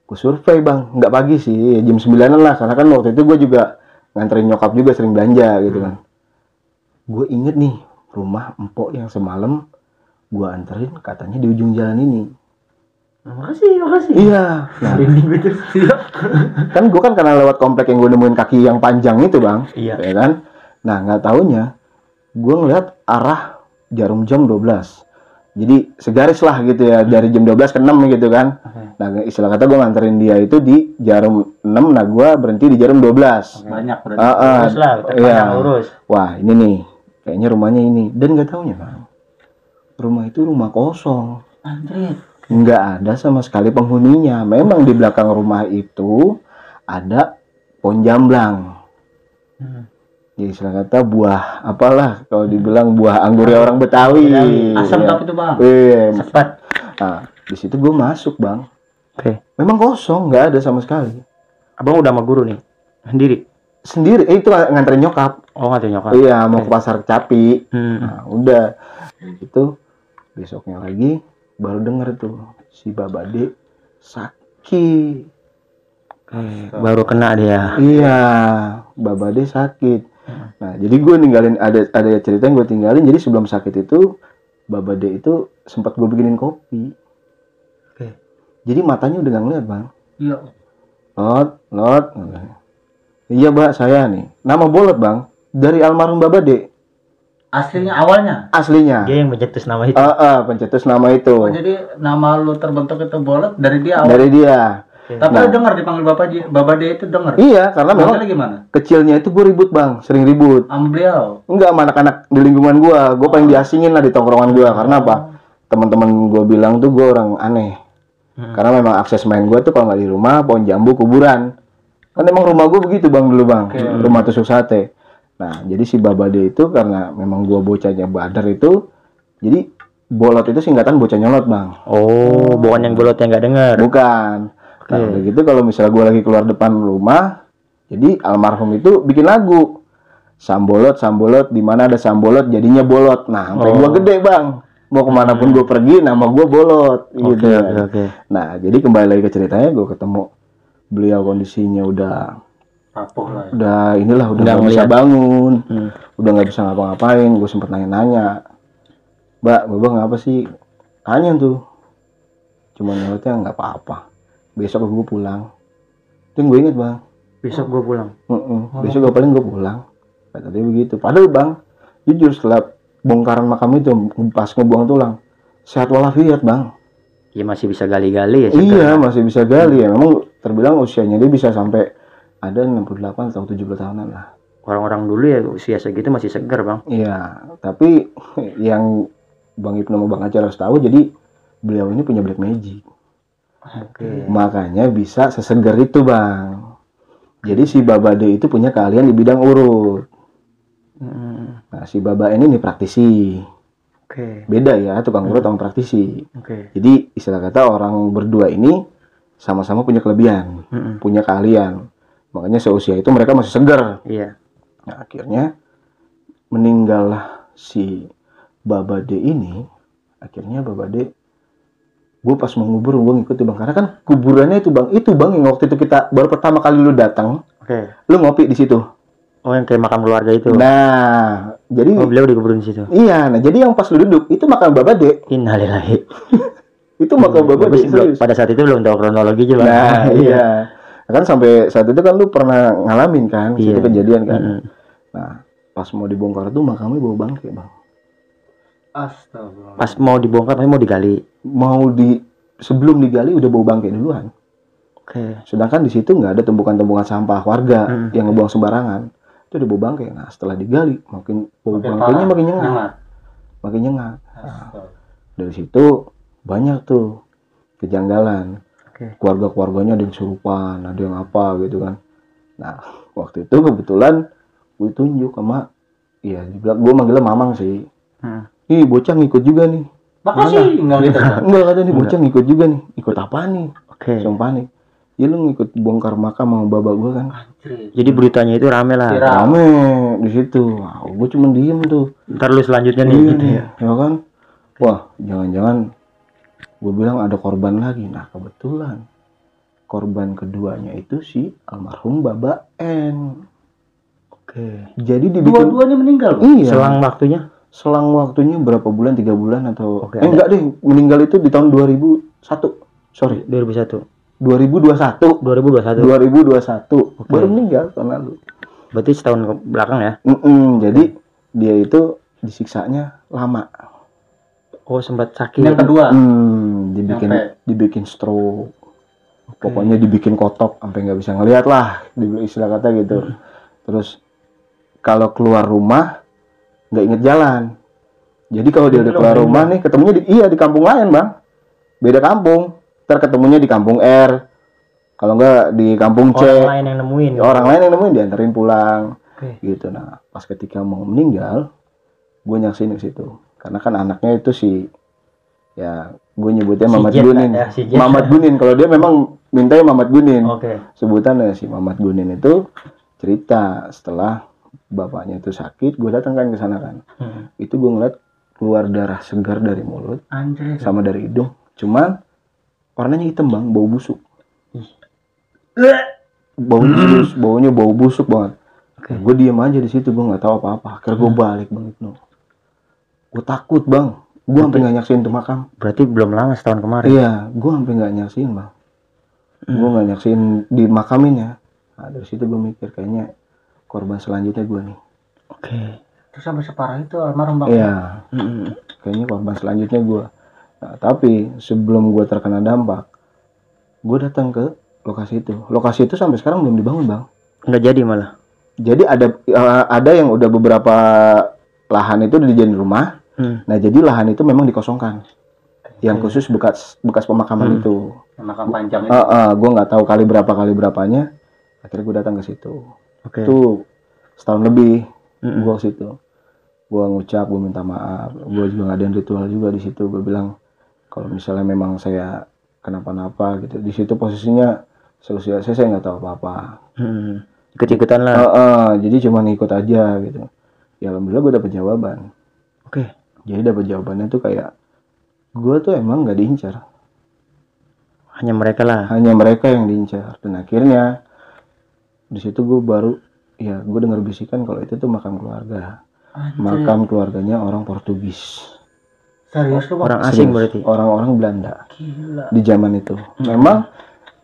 gue survei bang. Nggak pagi sih jam 9 lah. Karena kan waktu itu gue juga nganterin nyokap juga sering belanja gitu kan. Gue inget nih rumah empok yang semalam gua anterin katanya di ujung jalan ini makasih makasih. Iya. Nah tuh. kan gue kan karena lewat komplek yang gue nemuin kaki yang panjang itu bang. Iya. ya kan? Nah nggak taunya gue ngeliat arah jarum jam 12 jadi segaris lah gitu ya dari jam 12 ke 6 gitu kan. Oke. nah istilah kata gue nganterin dia itu di jarum 6 nah gue berhenti di jarum 12 banyak berarti. Ah, ah. lurus lah Iya. lurus. Wah ini nih kayaknya rumahnya ini. Dan nggak taunya bang rumah itu rumah kosong. Anjir nggak ada sama sekali penghuninya. Memang di belakang rumah itu ada pohon jamblang. Hmm. Jadi istilah kata buah apalah kalau dibilang buah anggur ya orang Betawi. asam Ya. tapi itu bang Eh, cepat nah, di situ gue masuk bang. Oke. Memang kosong, nggak ada sama sekali. Abang udah sama guru nih. Sendiri. Sendiri, eh, itu nganterin nyokap. Oh, nggak nyokap. Iya, mau ke pasar Capi. Hmm. Nah, udah. Itu besoknya lagi baru denger tuh si Babade sakit. Eh, baru kena dia. Iya, Babade sakit. Nah, jadi gue ninggalin ada ada cerita yang gue tinggalin. Jadi sebelum sakit itu, Babade itu sempat gue bikinin kopi. Oke. Jadi matanya udah gak ngeliat bang. iya Lot, lot. Iya mbak saya nih. Nama bolot bang. Dari almarhum Babade aslinya awalnya aslinya. Dia yang mencetus nama itu. Ah, ah, pencetus nama itu oh jadi nama lu terbentuk itu bolot dari dia awal dari dia. tapi Nah. lu dengar dipanggil bapak dia bapak dia itu dengar Iya, karena memang gimana kecilnya itu gue ribut bang, sering ribut. sama beliau Enggak sama anak-anak di lingkungan gua, gua pengen diasingin lah di tongkrongan gua karena apa? Teman-teman gua bilang tuh gua orang aneh. Hmm. Karena memang akses main gua tuh kalau nggak di rumah, pohon jambu, kuburan. Kan emang rumah gua begitu bang dulu bang, rumah tusuk sate. Nah jadi si Babade itu karena memang gua bocahnya badar itu, jadi bolot itu singkatan bocah nyolot bang. Oh, bukan yang bolot yang nggak dengar. Bukan. Nah udah gitu kalau misalnya gua lagi keluar depan rumah, jadi almarhum itu bikin lagu. Sambolot, sambolot, di mana ada sambolot jadinya bolot. Nah, sampai gua gede bang. Mau ke mana pun gua pergi, nama gua bolot. Oke, Gitu. oke, oke. Nah, jadi kembali lagi ke ceritanya, gua ketemu beliau kondisinya udah rapuh lah ya. udah inilah udah nggak bisa bangun, Hmm. udah nggak bisa ngapa-ngapain. Gue sempet nanya-nanya, Mbak, Bapak ngapa sih? Tanya tuh, cuma nyolotnya nggak apa-apa. Besok gue pulang. Itu gue inget bang. Besok gua pulang. Mm-mm. Besok gue paling gue pulang. Kata dia begitu. Padahal bang, jujur setelah bongkaran makam itu pas ngebuang tulang, sehat walafiat bang. Ya masih bisa gali-gali ya. Iya masih bisa gali ya. Memang terbilang usianya dia bisa sampai ada 68 atau 70 tahunan lah. Orang-orang dulu ya usia segitu masih segar, Bang. Iya, tapi yang Bang Ibnu sama Bang Acar harus tahu jadi beliau ini punya black magic. Oke. Makanya bisa sesegar itu, Bang. Jadi si Babade itu punya keahlian di bidang urut. Hmm. Nah, si Baba ini nih praktisi. Oke. Beda ya, tukang urut sama praktisi. Oke. Jadi istilah kata orang berdua ini sama-sama punya kelebihan, Mm-mm. punya keahlian. Makanya seusia itu mereka masih segar. Iya. Nah, akhirnya meninggallah si Babade ini. Akhirnya Babade gue pas mau ngubur gue ngikut bang karena kan kuburannya itu bang itu bang yang waktu itu kita baru pertama kali lu datang Oke. lu ngopi di situ Oh, yang kayak makam keluarga itu. nah jadi Oh, beliau dikuburin di situ. iya nah jadi yang pas lu duduk itu makam Babade Innalillahi. itu makam Gua Babade pada saat itu belum tahu kronologi juga. Nah, iya. Kan sampai saat itu kan lu pernah ngalamin kan, Iya. itu kejadian kan. Mm-mm. Nah, pas mau dibongkar tuh makamnya bawa bangke, Bang. Astagfirullah. Pas mau dibongkar, tapi mau digali. Mau di sebelum digali udah bawa bangke duluan. Oke. Sedangkan di situ nggak ada tumpukan-tumpukan sampah warga Hmm. yang ngebuang sembarangan. Itu udah bawa bangke. Nah, setelah digali makin bau Makin bangkainya parah. makin nyengat, Nyengat. makin nyengat. Astagfirullah. Dari situ banyak tuh kejanggalan. Oke. keluarga-keluarganya ada yang surupan, ada yang apa gitu kan. Nah, waktu itu kebetulan gue tunjuk sama, iya, dibilang gue manggilnya mamang sih. Hmm. Ih, bocah ngikut juga nih. Makasih enggak gitu. enggak kata nih bocah ngikut juga nih ikut apa nih Oke. langsung panik ya lu ngikut bongkar makam sama baba gua kan Anjir. Jadi beritanya itu rame lah. Viral. rame di situ Wah, gua cuma diem tuh Ntar lu selanjutnya nih Iya gitu nih, ya. ya kan wah jangan-jangan gue bilang ada korban lagi nah kebetulan korban keduanya itu si almarhum baba N Oke. jadi dibikin Dua-duanya meninggal. Iya Selang waktunya selang waktunya berapa bulan tiga bulan atau Oke, eh, ada. enggak deh meninggal itu di tahun 2001 sorry 2001. 2021 2021. 2021 Oke. baru meninggal tahun lalu Berarti setahun ke belakang ya. Mm-mm, jadi dia itu disiksanya lama Oh, sempat sakit. Yang kedua. Hmm, dibikin Nyampe. dibikin stroke. Pokoknya dibikin kotok sampai nggak bisa ngelihat lah, di istilah kata gitu. Hmm. Terus kalau keluar rumah nggak inget jalan. Jadi kalau dia udah keluar rumah nih, ketemunya di iya di kampung lain bang, beda kampung. Ntar ketemunya di kampung R, kalau nggak di kampung C. Orang lain yang nemuin. Orang lain yang nemuin dianterin pulang, Oke. gitu. Nah, pas ketika mau meninggal, gue nyaksin ke situ. Karena kan anaknya itu si, ya gue nyebutnya Si Mamat Jet Gunin. ya, si Jet. Mamat Gunin. Kalau dia memang mintanya Mamat Gunin. Oke. Sebutannya si Mamat Gunin itu cerita setelah bapaknya itu sakit, gue datang kan ke sana kan. Hmm. Itu gue ngeliat keluar darah segar dari mulut Anjir. sama dari hidung. Cuman warnanya hitam bang, bau busuk. Baunya serius, baunya bau busuk banget. Oke. Gue diem aja di situ, gue nggak tahu apa-apa. Akhirnya gue balik bang Ibnu. Gue takut bang. Gue sampai nggak nyaksin tuh makam. Berarti belum lama setahun kemarin. Iya, gue sampai nggak nyaksin bang. Gue nggak nyaksin di makaminnya. Nah dari situ gue mikir kayaknya korban selanjutnya gue nih. Oke. Terus sampai separah itu almarhum bang. Iya, Hmm. kayaknya korban selanjutnya gue. Nah, tapi sebelum gue terkena dampak, gue datang ke lokasi itu. Lokasi itu sampai sekarang belum dibangun bang. Nggak jadi malah. Jadi ada eh, ada yang udah beberapa lahan itu udah dijadiin rumah. Hmm. Nah jadi lahan itu memang dikosongkan. Yang khusus bekas bekas pemakaman Hmm. itu. Makam panjang itu. Ah, gue nggak tahu kali berapa kali berapanya. Akhirnya gue datang ke situ. Oke. Itu setahun lebih Mm-mm. gue ke situ. Gue ngucap, gue minta maaf. Gue juga ngadain ritual juga di situ. Gue bilang kalau misalnya memang saya kenapa-napa gitu. Di situ posisinya seusia saya saya nggak tahu apa-apa. Hmm. Ikut-ikutan lah. Ah, ah, jadi cuma ngikut aja gitu. Ya alhamdulillah gue dapet jawaban. Oke. Jadi dapat jawabannya tuh kayak gue tuh emang nggak diincar. Hanya mereka lah. hanya mereka yang diincar dan akhirnya di situ gue baru ya gue dengar bisikan kalau itu tuh makam keluarga Anjir. makam keluarganya orang Portugis Serius? Orang asing Serius. berarti. orang-orang Belanda Gila. di zaman itu memang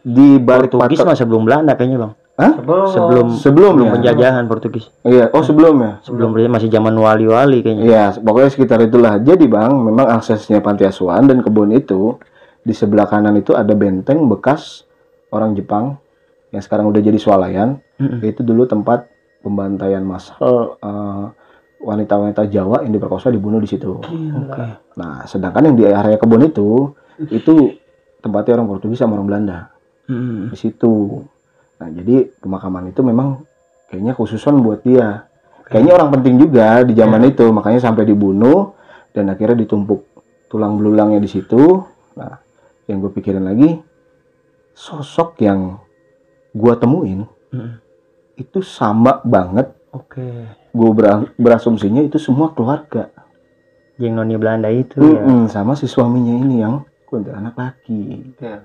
di balik Portugis patok mah sebelum Belanda kayaknya bang. Hah? Sebelum. Sebelum sebelum sebelum ya penjajahan Portugis. iya oh sebelum ya Sebelum masih zaman wali-wali kayaknya. Iya, pokoknya sekitar itulah. Jadi bang, memang aksesnya panti asuhan dan kebun itu di sebelah kanan itu ada benteng bekas orang Jepang yang sekarang udah jadi swalayan. Mm-mm. Itu dulu tempat pembantaian massal eh, wanita-wanita Jawa yang diperkosa dibunuh di situ. Oke. Nah, sedangkan yang di area kebun itu itu tempatnya orang Portugis sama orang Belanda Mm-mm. di situ. Nah, jadi pemakaman itu memang kayaknya khususan buat dia. Kayaknya orang penting juga di zaman itu, makanya sampai dibunuh dan akhirnya ditumpuk tulang belulangnya di situ. Nah, yang gue pikirin lagi sosok yang gua temuin Mm-mm. itu sama banget. Oke. Gue berasumsinya itu semua keluarga. Yang noni Belanda itu ya. Mm-mm, sama si suaminya ini yang anak laki. Iya.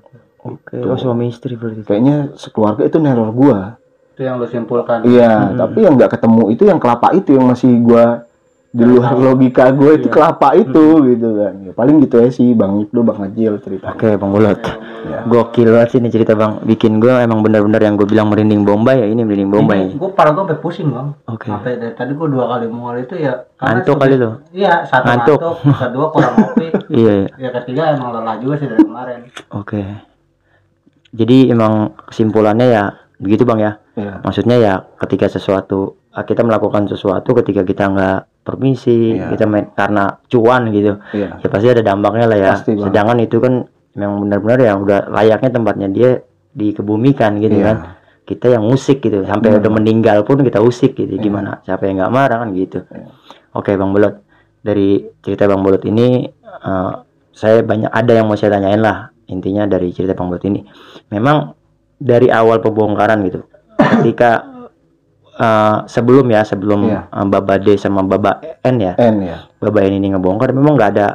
Oke. Oh suami istri berarti. Kayaknya sekeluarga itu neror gua. Itu yang lu simpulkan. Iya, Hmm. tapi yang nggak ketemu itu yang kelapa itu yang masih gua di luar logika gue itu Iya. kelapa itu gitu kan. Ya, paling gitu ya sih Bang Ibnu Bang Ajil cerita. Oke Bang Bulot. Ya. Gokil banget sih ini cerita Bang. Bikin gue emang bener-bener yang gue bilang merinding Bombay ya ini merinding Bombay. Gue parah gue sampai pusing bang. Oke. Sampai dari tadi gue dua kali mual itu ya. karena Ngantuk sudah- kali lu? Iya satu Ngantuk. ngantuk. kedua kurang kopi. Iya. iya. ya ketiga emang lelah juga sih dari kemarin. Oke. Jadi emang kesimpulannya ya begitu Bang ya. Iya. Maksudnya ya ketika sesuatu ah, kita melakukan sesuatu ketika kita nggak permisi, Iya. kita main karena cuan gitu. Iya. Ya pasti ada dampaknya lah ya. Pasti, Bang. Sedangkan itu kan memang benar-benar ya udah layaknya tempatnya dia dikebumikan gitu Iya. kan. Kita yang musik gitu sampai Iya. udah meninggal pun kita usik gitu. Iya. Gimana? Siapa yang nggak marah kan gitu. Iya. Oke Bang Bolot. Dari cerita Bang Bolot ini eh, saya banyak ada yang mau saya tanyain lah intinya dari cerita Bang Bot ini. Memang dari awal pembongkaran gitu. Ketika eh, sebelum ya sebelum Iya. eh, Baba D sama Baba N ya. N ya Baba N ini ngebongkar memang nggak ada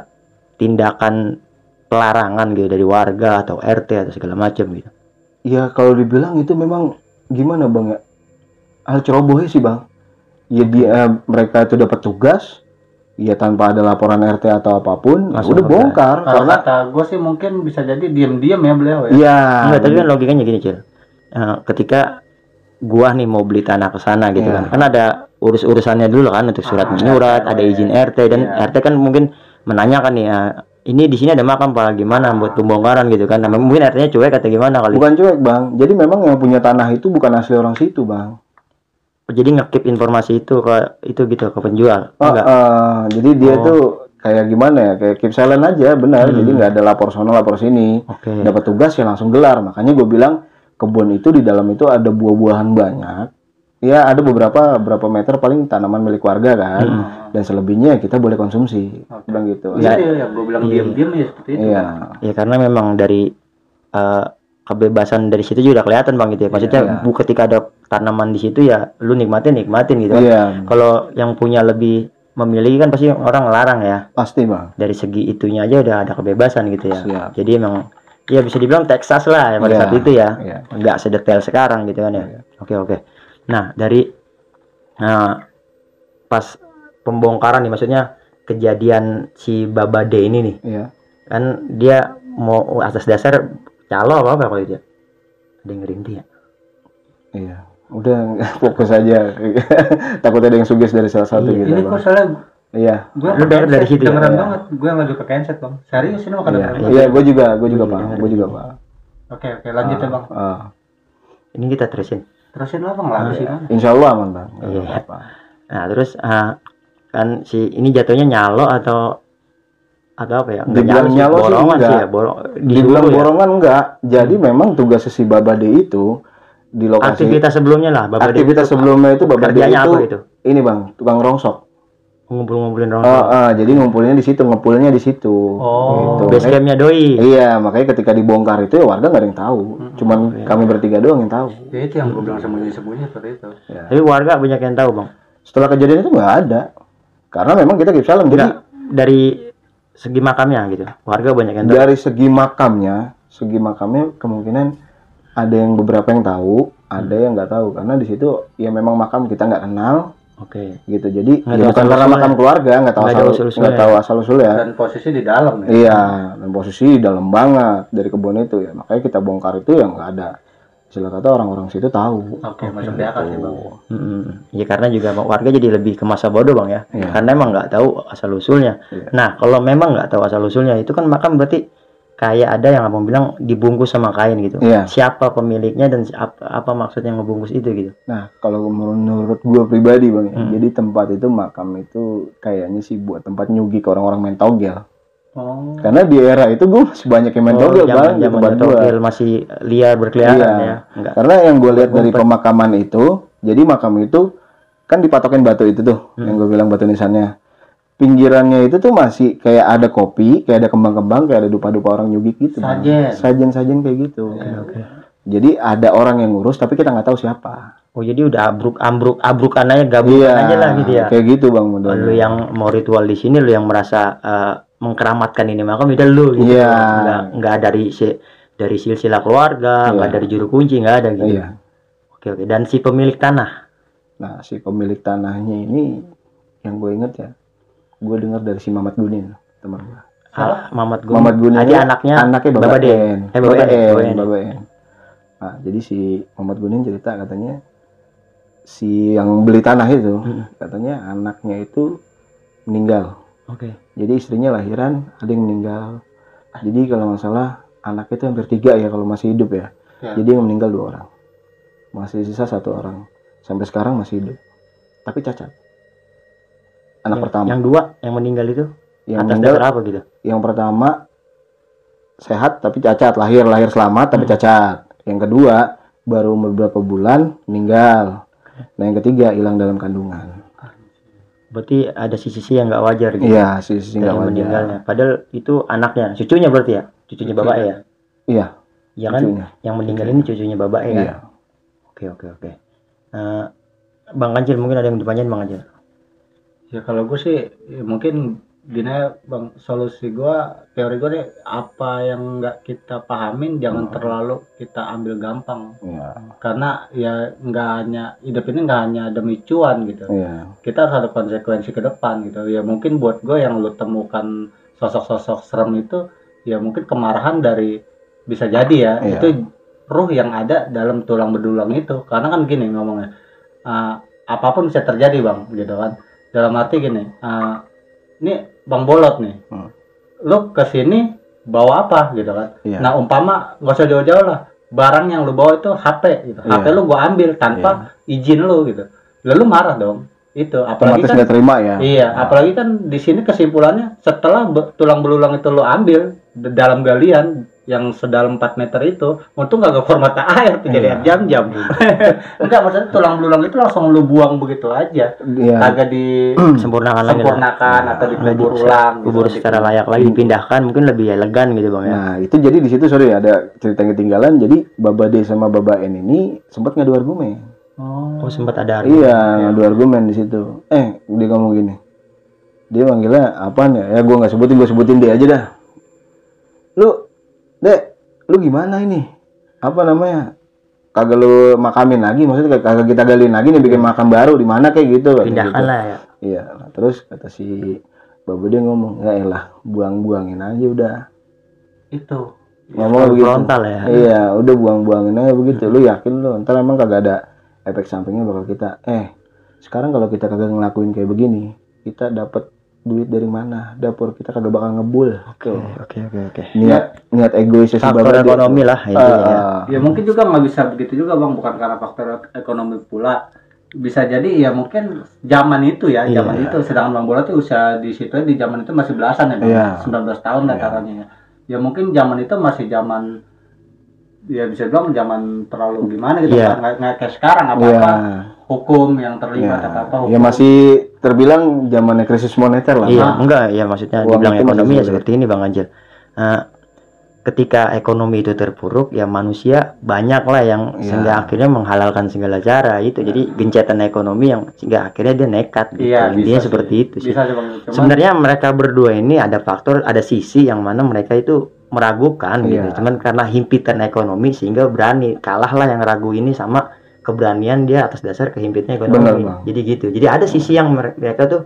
tindakan pelarangan gitu dari warga atau RT atau segala macam gitu. ya kalau dibilang itu memang gimana bang ya hal cerobohnya sih bang ya dia mereka itu dapat tugas ya tanpa ada laporan RT atau apa pun Langsung udah bongkar. bongkar Kalau karena kata gue sih mungkin bisa jadi diem-diem ya beliau ya. iya Enggak, tapi kan logikanya gini, Cil. Eh, ketika gua nih mau beli tanah ke sana gitu Iya. kan. Kan ada urus-urusannya dulu kan untuk surat Ah, menyurat, RT, ada izin RT dan Iya. RT kan mungkin menanyakan nih eh, ini di sini ada makam Pak gimana buat pembongkaran gitu kan. Nah, mungkin RT-nya cuek atau gimana kali. bukan cuek bang jadi memang yang punya tanah itu bukan asli orang situ bang Jadi ngekip informasi itu ke itu gitu ke penjual. Oh, Enggak. eh, jadi dia Oh. tuh kayak gimana ya kayak keep silent aja benar Hmm. jadi nggak ada lapor sono lapor sini Oke. dapat tugas ya langsung gelar makanya gue bilang kebun itu di dalam itu ada buah-buahan banyak ya ada beberapa berapa meter paling tanaman milik warga kan Hmm. dan selebihnya kita boleh konsumsi Oke. bilang gitu Iya, iya, ya, gue bilang Iya. diem-diem ya seperti itu. iya Ya karena memang dari eh, kebebasan dari situ juga udah kelihatan Bang gitu ya. Maksudnya Iya. bu ketika ada tanaman di situ ya lu nikmatin nikmatin gitu kan. iya Kalau yang punya lebih memiliki kan pasti orang larang ya. pasti bang Dari segi itunya aja udah ada kebebasan gitu ya. Siap. Jadi emang ya bisa dibilang Texas lah ya pada Iya, saat itu ya. iya. Nggak sedetail sekarang gitu kan ya. Iya. Oke oke. Nah dari nah pas pembongkaran nih maksudnya kejadian si Babade ini nih iya kan dia mau atas dasar calo apa apa kalau itu ya? ada yang ya iya udah fokus aja takut ada yang sugis dari salah satu Iya, gitu Ini kok salah iya gue denger dari situ ya? Dengeran Iya. banget. Gue yang lagi pakai handset bang. Serius ini makan iya iya gue juga gue juga Iya, pak dengar. gue juga pak Oke oke lanjut ya bang. Ah. ini kita terusin Terusin lah bang lagi sih bang. Insya Allah aman bang. Nggak Iya. apa-apa. nah terus ah, kan si ini jatuhnya nyalo atau atau apa ya Nggak Dibilang sih, nyalo sih borongan enggak. sih ya borong Dibilang ya. borongan enggak. Jadi memang tugas si Babade itu di lokasi aktivitas sebelumnya lah Bapak aktivitas sebelumnya itu Babade kerjanya itu, apa gitu ini bang tukang rongsok. ngumpul-ngumpulin Oh, rongsok ah, jadi ngumpulnya di situ, ngepulnya di situ. Oh, Gitu. base campnya doi Iya, makanya ketika dibongkar itu ya warga nggak ada yang tahu. Cuman iya. kami bertiga doang yang tahu. Ya, itu yang gue bilang sembunyi-sembunyi seperti itu. Ya. tapi warga banyak yang tahu bang Setelah kejadian itu nggak ada. Karena memang kita keep silent. Jadi dari segi makamnya gitu warga banyak yang tahu dari segi makamnya, segi makamnya kemungkinan ada yang beberapa yang tahu, ada yang nggak tahu karena di situ ya memang makam kita nggak kenal oke gitu. Jadi Nggak ya bukan karena asal-usulnya. makam keluarga nggak tahu Nggak asal nggak tahu asal usulnya. Dan posisi di dalam ya. Iya, dan posisi dalam banget dari kebun itu ya. Makanya kita bongkar itu yang nggak ada. Istilah kata orang-orang situ tahu. Oke, masuk di akal sih bang. Mm-mm. Ya karena juga warga jadi lebih ke masa bodoh bang ya, Iya. karena emang nggak tahu asal usulnya. Iya. Nah kalau memang nggak tahu asal usulnya itu kan makam berarti kayak ada yang abang bilang dibungkus sama kain gitu. Iya. Siapa pemiliknya dan apa, apa maksudnya ngebungkus itu gitu? Nah, kalau menurut gua pribadi bang, ya, Hmm. jadi tempat itu makam itu kayaknya sih buat tempat nyugi ke orang-orang main togel. Oh. Karena di era itu gua masih banyak yang main togel bang Oh, zaman tempat gua. togel masih liar berkeliaran Iya. ya. Enggak. Karena yang gue lihat dari pemakaman itu, jadi makam itu kan dipatokin batu itu tuh, Hmm. yang gue bilang batu nisannya. Pinggirannya itu tuh masih kayak ada kopi, kayak ada kembang-kembang, kayak ada dupa-dupa orang nyugik gitu. Sajen. Sajen-sajen kayak gitu. Oke. Jadi ada orang yang ngurus, tapi kita nggak tahu siapa. Oh jadi udah abruk ambruk abrukan aja gabungan Iya, aja lah gitu ya. kayak gitu bang lu modelnya. yang mau ritual di sini lu yang merasa eh, mengkeramatkan ini makam udah lu gitu Iya. nggak nggak dari si, dari silsilah keluarga nggak Iya. dari juru kunci nggak ada gitu Iya. oke oke dan si pemilik tanah Nah si pemilik tanahnya ini, yang gue inget ya, gue dengar dari si Mamat Gunin, teman gue. ah, Mamat Gun Mamat Gunin ini anaknya anaknya Baba Bapak Den. Den. Eh, Baba Bapak Den, Baba Den. Baba. Nah, jadi si Muhammad Gunin cerita katanya si yang beli tanah itu Mm. katanya anaknya itu meninggal. oke Jadi istrinya lahiran ada yang meninggal. Jadi kalau nggak salah anaknya itu hampir tiga ya kalau masih hidup ya. Ya. Jadi yang meninggal dua orang. Masih sisa satu orang. Sampai sekarang masih hidup. Tapi cacat. Anak yang, pertama. yang dua yang meninggal itu? Yang atas meninggal dasar apa gitu? yang pertama sehat tapi cacat. Lahir lahir selamat tapi Hmm. cacat. Yang kedua baru beberapa bulan meninggal. Nah yang ketiga hilang dalam kandungan. Berarti ada sisi-sisi yang nggak wajar gitu? Iya sih dari nggak wajar. meninggalnya. Padahal itu anaknya cucunya berarti ya? Cucunya bapak ya? Iya ya kan? cucunya. yang meninggal ini cucunya bapak ya? Iya. Oke oke oke. Eh, bang Kancil mungkin ada yang dipanjain bang Kancil Ya kalau gue sih ya mungkin gini bang. Solusi gue teori gue deh apa yang nggak kita pahamin jangan terlalu kita ambil gampang. Iya. Karena ya nggak hanya hidup ini nggak hanya demi cuan gitu. Iya. Kita harus ada konsekuensi ke depan gitu. Ya mungkin buat gue yang lu temukan sosok-sosok serem itu ya mungkin kemarahan dari bisa jadi ya. Iya. itu ruh yang ada dalam tulang bedulang itu. Karena kan gini ngomongnya uh, apa pun bisa terjadi bang gitu kan dalam arti gini uh, ini bang bolot nih. Hmm. lu ke sini bawa apa gitu kan? Iya. nah umpama nggak usah jauh-jauh lah. Barang yang lu bawa itu HP gitu. HP Iya. lu gua ambil tanpa izin lu gitu. Lalu marah dong. Itu apalagi otomatis kan terima ya? Iya, apalagi kan di sini kesimpulannya setelah be- tulang belulang itu lo ambil dalam galian yang sedalam 4 meter itu, untung gak ke format air tiga Iya. jam-jam. Enggak, maksudnya tulang belulang itu langsung lu buang begitu aja. iya Kagak di sempurnakan lagi lah sempurnakan atau Nggak dikubur di- ulang. gitu. kubur secara layak lagi dipindahkan mungkin lebih elegan gitu bang ya Nah, itu jadi di situ sorry ada cerita yang ketinggalan. Jadi Baba D sama Baba N ini sempat ngadu argumen. Oh. oh sempat ada argumen. Iya, ngadu argumen di situ. Eh, dia ngomong gini. Dia manggilnya apaan ya? Ya gua nggak sebutin, gua sebutin dia aja dah. Lu, Dek, lu gimana ini? Apa namanya? Kagak lu makamin lagi, maksudnya kagak kita galin lagi nih bikin makam baru di mana kayak gitu. pindahkan gitu. lah ya Iya, nah, terus kata si Baba dia ngomong, ya elah, buang-buangin aja udah. Itu. Ngomong begitu. frontal ya Iya, udah buang-buangin aja begitu. Lu yakin lu ntar emang kagak ada efek sampingnya bakal kita. Eh, sekarang kalau kita kagak ngelakuin kayak begini, kita dapat duit dari mana? Dapur kita kagak bakal ngebul. oke oke oke oke Niat niat egoisnya si faktor Baba dia. ekonomi lah intinya ya Ah, Ya mungkin juga nggak bisa begitu juga bang, bukan karena faktor ekonomi pula. Bisa jadi ya mungkin zaman itu ya, Iya. zaman itu sedangkan bang bola tuh usia di situ di zaman itu masih belasan ya bang, Iya. 19 tahun lah Iya. taruhnya ya. Ya mungkin zaman itu masih zaman ya bisa bilang zaman terlalu gimana gitu kan nggak kayak sekarang apa Iya. apa hukum yang terlibat Iya. apa apa hukum Ya masih terbilang zamannya krisis moneter lah. Iya, enggak ya maksudnya Uang dibilang ekonomi ya seperti ini Bang Anjel. Nah, ketika ekonomi itu terpuruk ya manusia banyak lah yang Iya. sehingga akhirnya menghalalkan segala cara itu. Jadi gencetan ekonomi yang sehingga akhirnya dia nekat gitu. Iya, Intinya bisa seperti sih. itu sih. bisa sih bang Cuman- Sebenarnya mereka berdua ini ada faktor, ada sisi yang mana mereka itu meragukan gitu. Iya. Cuman karena himpitan ekonomi sehingga berani kalah lah yang ragu ini sama keberanian dia atas dasar kehimpitan ekonomi. Benar. Jadi gitu. Jadi ada sisi yang mere- mereka tuh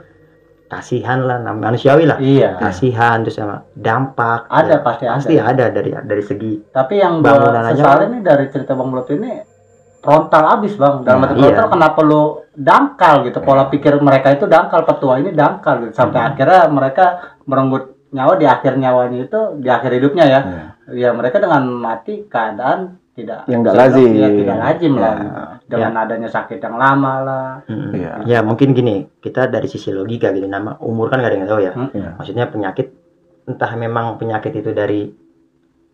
kasihan lah, manusiawi lah. iya Kasihan terus sama dampak. ada ya, pasti ada pasti ada dari dari segi Tapi yang Bangunan aja ini dari cerita Bang Blut ini frontal abis bang. Dalam Nah, arti frontal iya. kenapa lu dangkal gitu? Pola pikir mereka itu dangkal, petua ini dangkal gitu. Sampai Hmm. akhirnya mereka merenggut nyawa di akhir nyawanya itu di akhir hidupnya ya. Iya. Ya mereka dengan mati keadaan tidak Yang nggak lazim. ya, tidak lazim lah. Ya. gitu. Dengan adanya sakit yang lama lah. Mm, Iya. Ya mungkin gini, kita dari sisi logika gitu nama umur kan gak ada yang tahu ya. Hmm. Iya. Maksudnya penyakit entah memang penyakit itu dari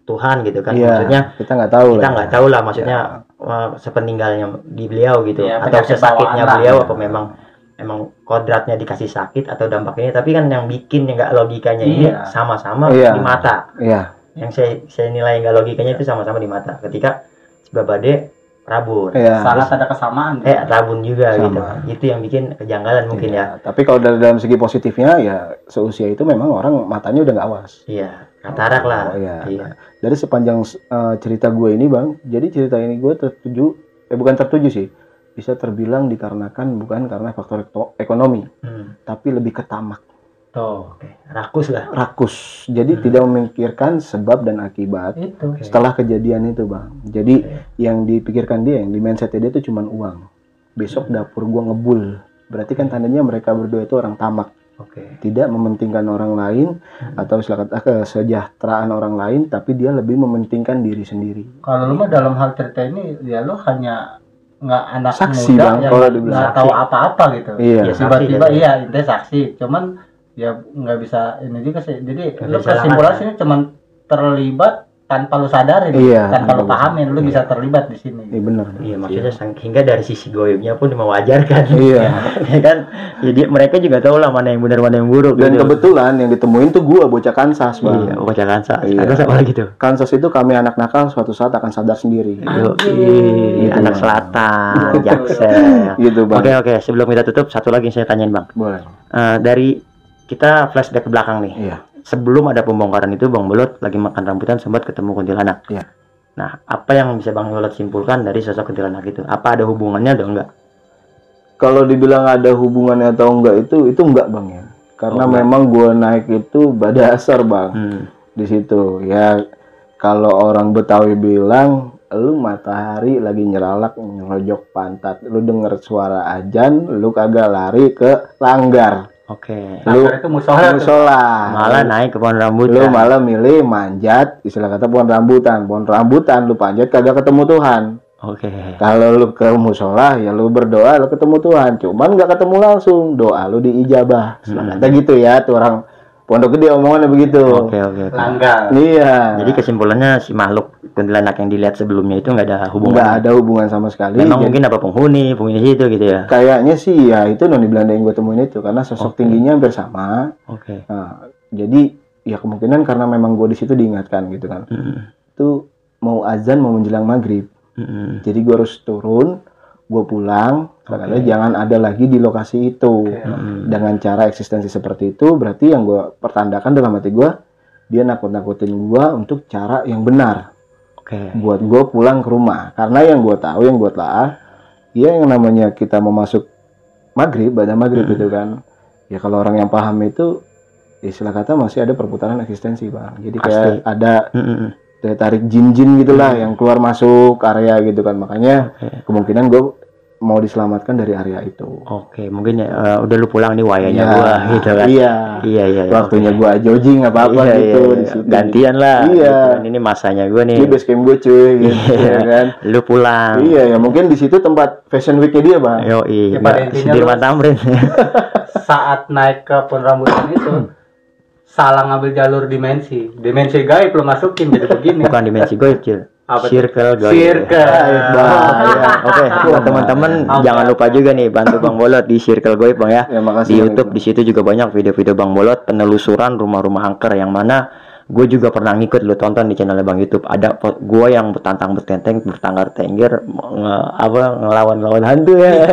Tuhan gitu kan. Iya, Maksudnya kita nggak tahu kita lah. nggak tahu lah maksudnya eh, sepeninggalnya di beliau gitu Iya, atau sesakitnya lah. beliau apa memang emang kodratnya dikasih sakit atau dampak ini tapi kan yang bikin yang nggak logikanya ini Iya. sama-sama Iya. di mata Iya. Yang saya saya nilai nggak logikanya itu sama-sama di mata ketika si Babade rabun Iya. Sangat ada kesamaan. eh rabun juga Sama. gitu itu yang bikin kejanggalan mungkin ya Iya, Tapi kalau dari dalam segi positifnya ya seusia itu memang orang matanya udah nggak awas. iya katarak lah Oh, iya. iya Dari sepanjang eh, cerita gue ini bang, jadi cerita ini gue tertuju, eh bukan tertuju sih, bisa terbilang dikarenakan bukan karena faktor ekonomi, Hmm. tapi lebih ke tamak, Tuh. oke rakus lah rakus. Jadi Hmm. tidak memikirkan sebab dan akibat Itu. setelah kejadian itu bang. Jadi Oke. yang dipikirkan dia, yang di mindset dia itu cuma uang. Besok Hmm. dapur gua ngebul. Berarti kan tandanya mereka berdua itu orang tamak. oke tidak mementingkan orang lain Hmm. atau silakan ah, kesejahteraan orang lain tapi dia lebih mementingkan diri sendiri Kalau lu mah dalam hal cerita ini ya lu hanya nggak anak Saksi, muda Bang, yang kalau nggak tahu apa-apa gitu. iya Iya, Tiba-tiba iya intinya saksi, cuman ya nggak bisa ini juga sih. Jadi lu bisa kesimpulan sini cuman terlibat tanpa lu sadarin Iya, tanpa lu pahamin lu bisa terlibat di sini Iya bener. Iya maksudnya sang- hingga dari sisi goibnya pun mewajarkan. Iya. ya kan? Jadi mereka juga tahu lah mana yang benar mana yang buruk. Dan gitu. kebetulan yang ditemuin tuh gua bocah Kansas bang. Iya, baca kansa. Iya. Terus apa lagi tuh? Kansas itu kami anak nakal suatu saat akan sadar sendiri. Yo, Anjir. anak Bang. selatan, jaksel. Gitu bang. Oke oke, sebelum kita tutup satu lagi yang saya tanyain bang. Boleh. Eh, dari kita flashback ke belakang nih. Iya. Sebelum ada pembongkaran itu Bang Bolot lagi makan rambutan sempat ketemu kuntilanak. Iya. Nah, apa yang bisa Bang Bolot simpulkan dari sosok kuntilanak itu? Apa ada hubungannya atau enggak? Kalau dibilang ada hubungannya atau enggak itu itu enggak bang ya. Karena Oh, enggak. memang gua naik itu badasar bang Hmm. di situ. Ya kalau orang Betawi bilang lu matahari lagi nyeralak nyelojok pantat lu denger suara ajan lu kagak lari ke langgar Oke. lu Langgar itu musola musola Malah naik ke pohon lu rambutan. malah milih manjat istilah kata pohon rambutan pohon rambutan lu panjat kagak ketemu Tuhan Oke. kalau lu ke musola ya lu berdoa lu ketemu Tuhan cuman nggak ketemu langsung doa lu diijabah istilah Hmm. kata gitu ya tuh orang pondok gede omongannya begitu Oke oke. oke. langgar iya Jadi kesimpulannya si makhluk kuntilanak yang dilihat sebelumnya itu nggak ada nggak hubungan. ada hubungan sama sekali Memang Jadi- mungkin apa penghuni, penghuni situ gitu ya. kayaknya sih ya itu noni Belanda yang gue temuin itu karena sosok Oke. tingginya hampir sama Oke. nah, jadi ya kemungkinan karena memang gue di situ diingatkan gitu kan Hmm. itu mau azan mau menjelang maghrib Hmm. jadi gue harus turun gue pulang karena jangan ada lagi di lokasi itu Hmm. dengan cara eksistensi seperti itu berarti yang gue pertandakan dalam hati gue dia nakut-nakutin gue untuk cara yang benar Oke. buat gue pulang ke rumah karena yang gue tahu yang gue telah ya yang namanya kita mau masuk maghrib pada maghrib Mm-mm. itu kan ya kalau orang yang paham itu istilah kata masih ada perputaran eksistensi bang jadi kayak Pasti. ada Hmm. Daya tarik jin-jin gitulah yang keluar masuk area gitu kan makanya Oke. kemungkinan gue mau diselamatkan dari area itu Oke, mungkin ya eh, udah lu pulang nih wayanya Iya, gua gitu kan. iya Iya iya. iya. waktunya Oke. gue jogging apa apa Iya, gitu iya, di iya. situ Gantian lah. Iya. gitu kan. Ini masanya gua nih. Ini base camp gue cuy gitu Iya. ya kan Lu pulang. iya ya mungkin di situ tempat fashion weeknya dia bang Yo iya. Ya, Sudirman Tamrin. saat naik ke pohon rambutan itu salah ngambil jalur dimensi dimensi gaib lo masukin jadi begini Bukan dimensi goib, Cil. Apa? Circle goib. circle Bahaya. Oke, teman-teman jangan lupa juga nih bantu Bang Bolot di Circle Goib Bang ya. ya makasih Di Bang YouTube di situ juga banyak video-video Bang Bolot penelusuran rumah-rumah angker yang mana gue juga pernah ngikut lu tonton di channelnya Bang YouTube ada gua yang bertantang bertenteng bertengger tengger nge- apa ngelawan ngelawan hantu ya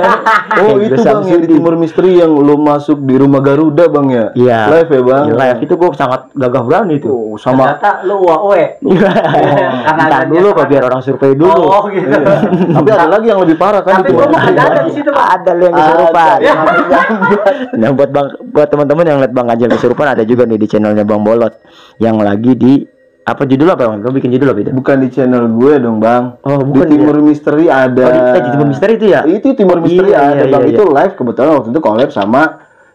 Oh Kayak itu bang yang di. Timur Misteri yang lu masuk di rumah Garuda bang ya? Iya. Live ya bang? Di live itu gue sangat gagah berani tuh Oh, sama ternyata lu uawe Karena Entar ada dulu kok biar orang survei dulu oh gitu tapi ada lagi yang lebih parah kan tapi Misteri. ada di situ Bang. ada yang kesurupan Ada. nah buat bang buat teman-teman yang lihat bang Ganjil kesurupan ada juga nih di channelnya bang Bolot yang lagi di apa judul apa bang? Gue bikin judul apa itu? Bukan di channel gue dong bang. Oh Di bukan Timur Misteri ada. Oh, di, eh, di Timur Misteri itu ya? Itu Timur Misteri Iya, ada iya, bang. iya, Itu live kebetulan waktu itu collab sama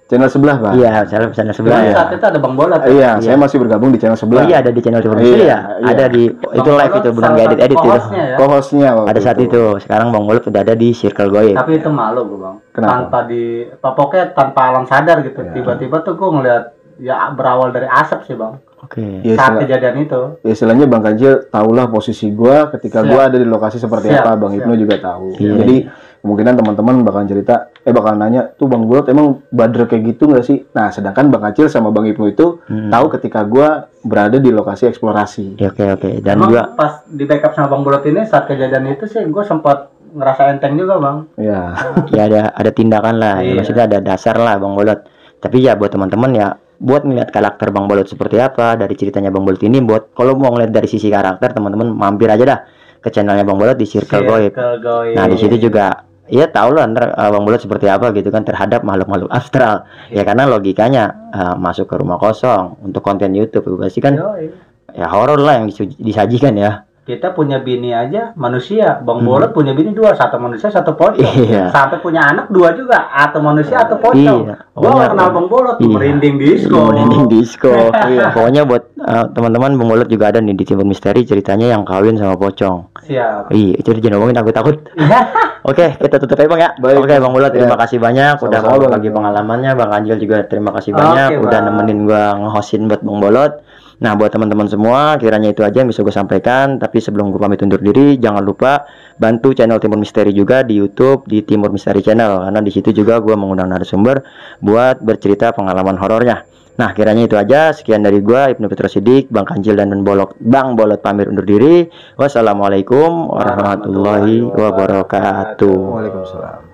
channel sebelah bang. Iya, channel channel sebelah Dulu ya. saat itu ada bang bola tuh. Iya, saya masih bergabung di channel Oh sebelah. iya ada di channel Timur Misteri Iya, ya? iya. Ada di itu Bang live Bolot itu bukan edit edit itu. co-hostnya ya. Ada saat itu. Sekarang Bang Bolot udah ada di Circle Goyek. tapi itu malu gue bang Kenapa? tanpa di pokoknya tanpa alam sadar gitu Ya. tiba-tiba tuh gue ngeliat ya berawal dari asap sih bang Oke. Ya, saat istilah- kejadian itu ya, istilahnya Bang Kancil tahulah posisi gua ketika Siap. gua ada di lokasi seperti Siap, apa Bang siap. Ibnu juga tahu. Iya. Jadi kemungkinan teman-teman bakal cerita eh bakal nanya tuh Bang Bolot emang badr kayak gitu nggak sih? Nah, sedangkan Bang Kancil sama Bang Ibnu itu Hmm. tahu ketika gua berada di lokasi eksplorasi. Ya, Oke oke. Dan Emang juga pas di backup sama bang Bolot ini saat kejadian itu sih gue sempat ngerasa enteng juga bang Ya. ya ada ada tindakan lah. Ya, Iya. maksudnya ada dasar lah Bang Bolot. Tapi ya buat teman-teman ya buat melihat karakter Bang Bolot seperti apa dari ceritanya Bang Bolot ini buat kalau mau ngeliat dari sisi karakter teman-teman mampir aja dah ke channelnya Bang Bolot di Circle Goib. Circle Goib. Nah di situ juga ya tahu lah ntar uh, Bang Bolot seperti apa gitu kan terhadap makhluk-makhluk astral. Ya karena logikanya uh, masuk ke rumah kosong untuk konten YouTube pasti kan ya horor lah yang disajikan ya. Kita punya bini aja manusia bang Hmm. Bolot punya bini dua satu manusia satu pocong Iya. sampai punya anak dua juga atau manusia atau pocong Iya. gua nggak kenal bang Bolot Iya. merinding disco Merinding disco. Iya. Pokoknya buat uh, teman-teman Bang Bolot juga ada nih di Timur Misteri ceritanya yang kawin sama pocong. siap Iya, itu jangan ngomongin aku takut. Iya. Oke, kita tutup aja Bang ya. Baik. Oke, Bang Bolot terima Ya. kasih banyak udah mau berbagi pengalamannya. Bang Anjil juga terima kasih Oke, banyak udah Bang. nemenin gua nge-hostin buat Bang Bolot. Nah, buat teman-teman semua, kiranya itu aja yang bisa gue sampaikan. Tapi sebelum gue pamit undur diri, jangan lupa bantu channel Timur Misteri juga di YouTube di Timur Misteri Channel karena di situ juga gue mengundang narasumber buat bercerita pengalaman horornya. Nah, kiranya itu aja. Sekian dari gua Ibnu Petrus Sidik, Bang Kancil dan Bolok, Bang Bolot pamit undur diri. Wassalamualaikum warahmatullahi wabarakatuh. Waalaikumsalam.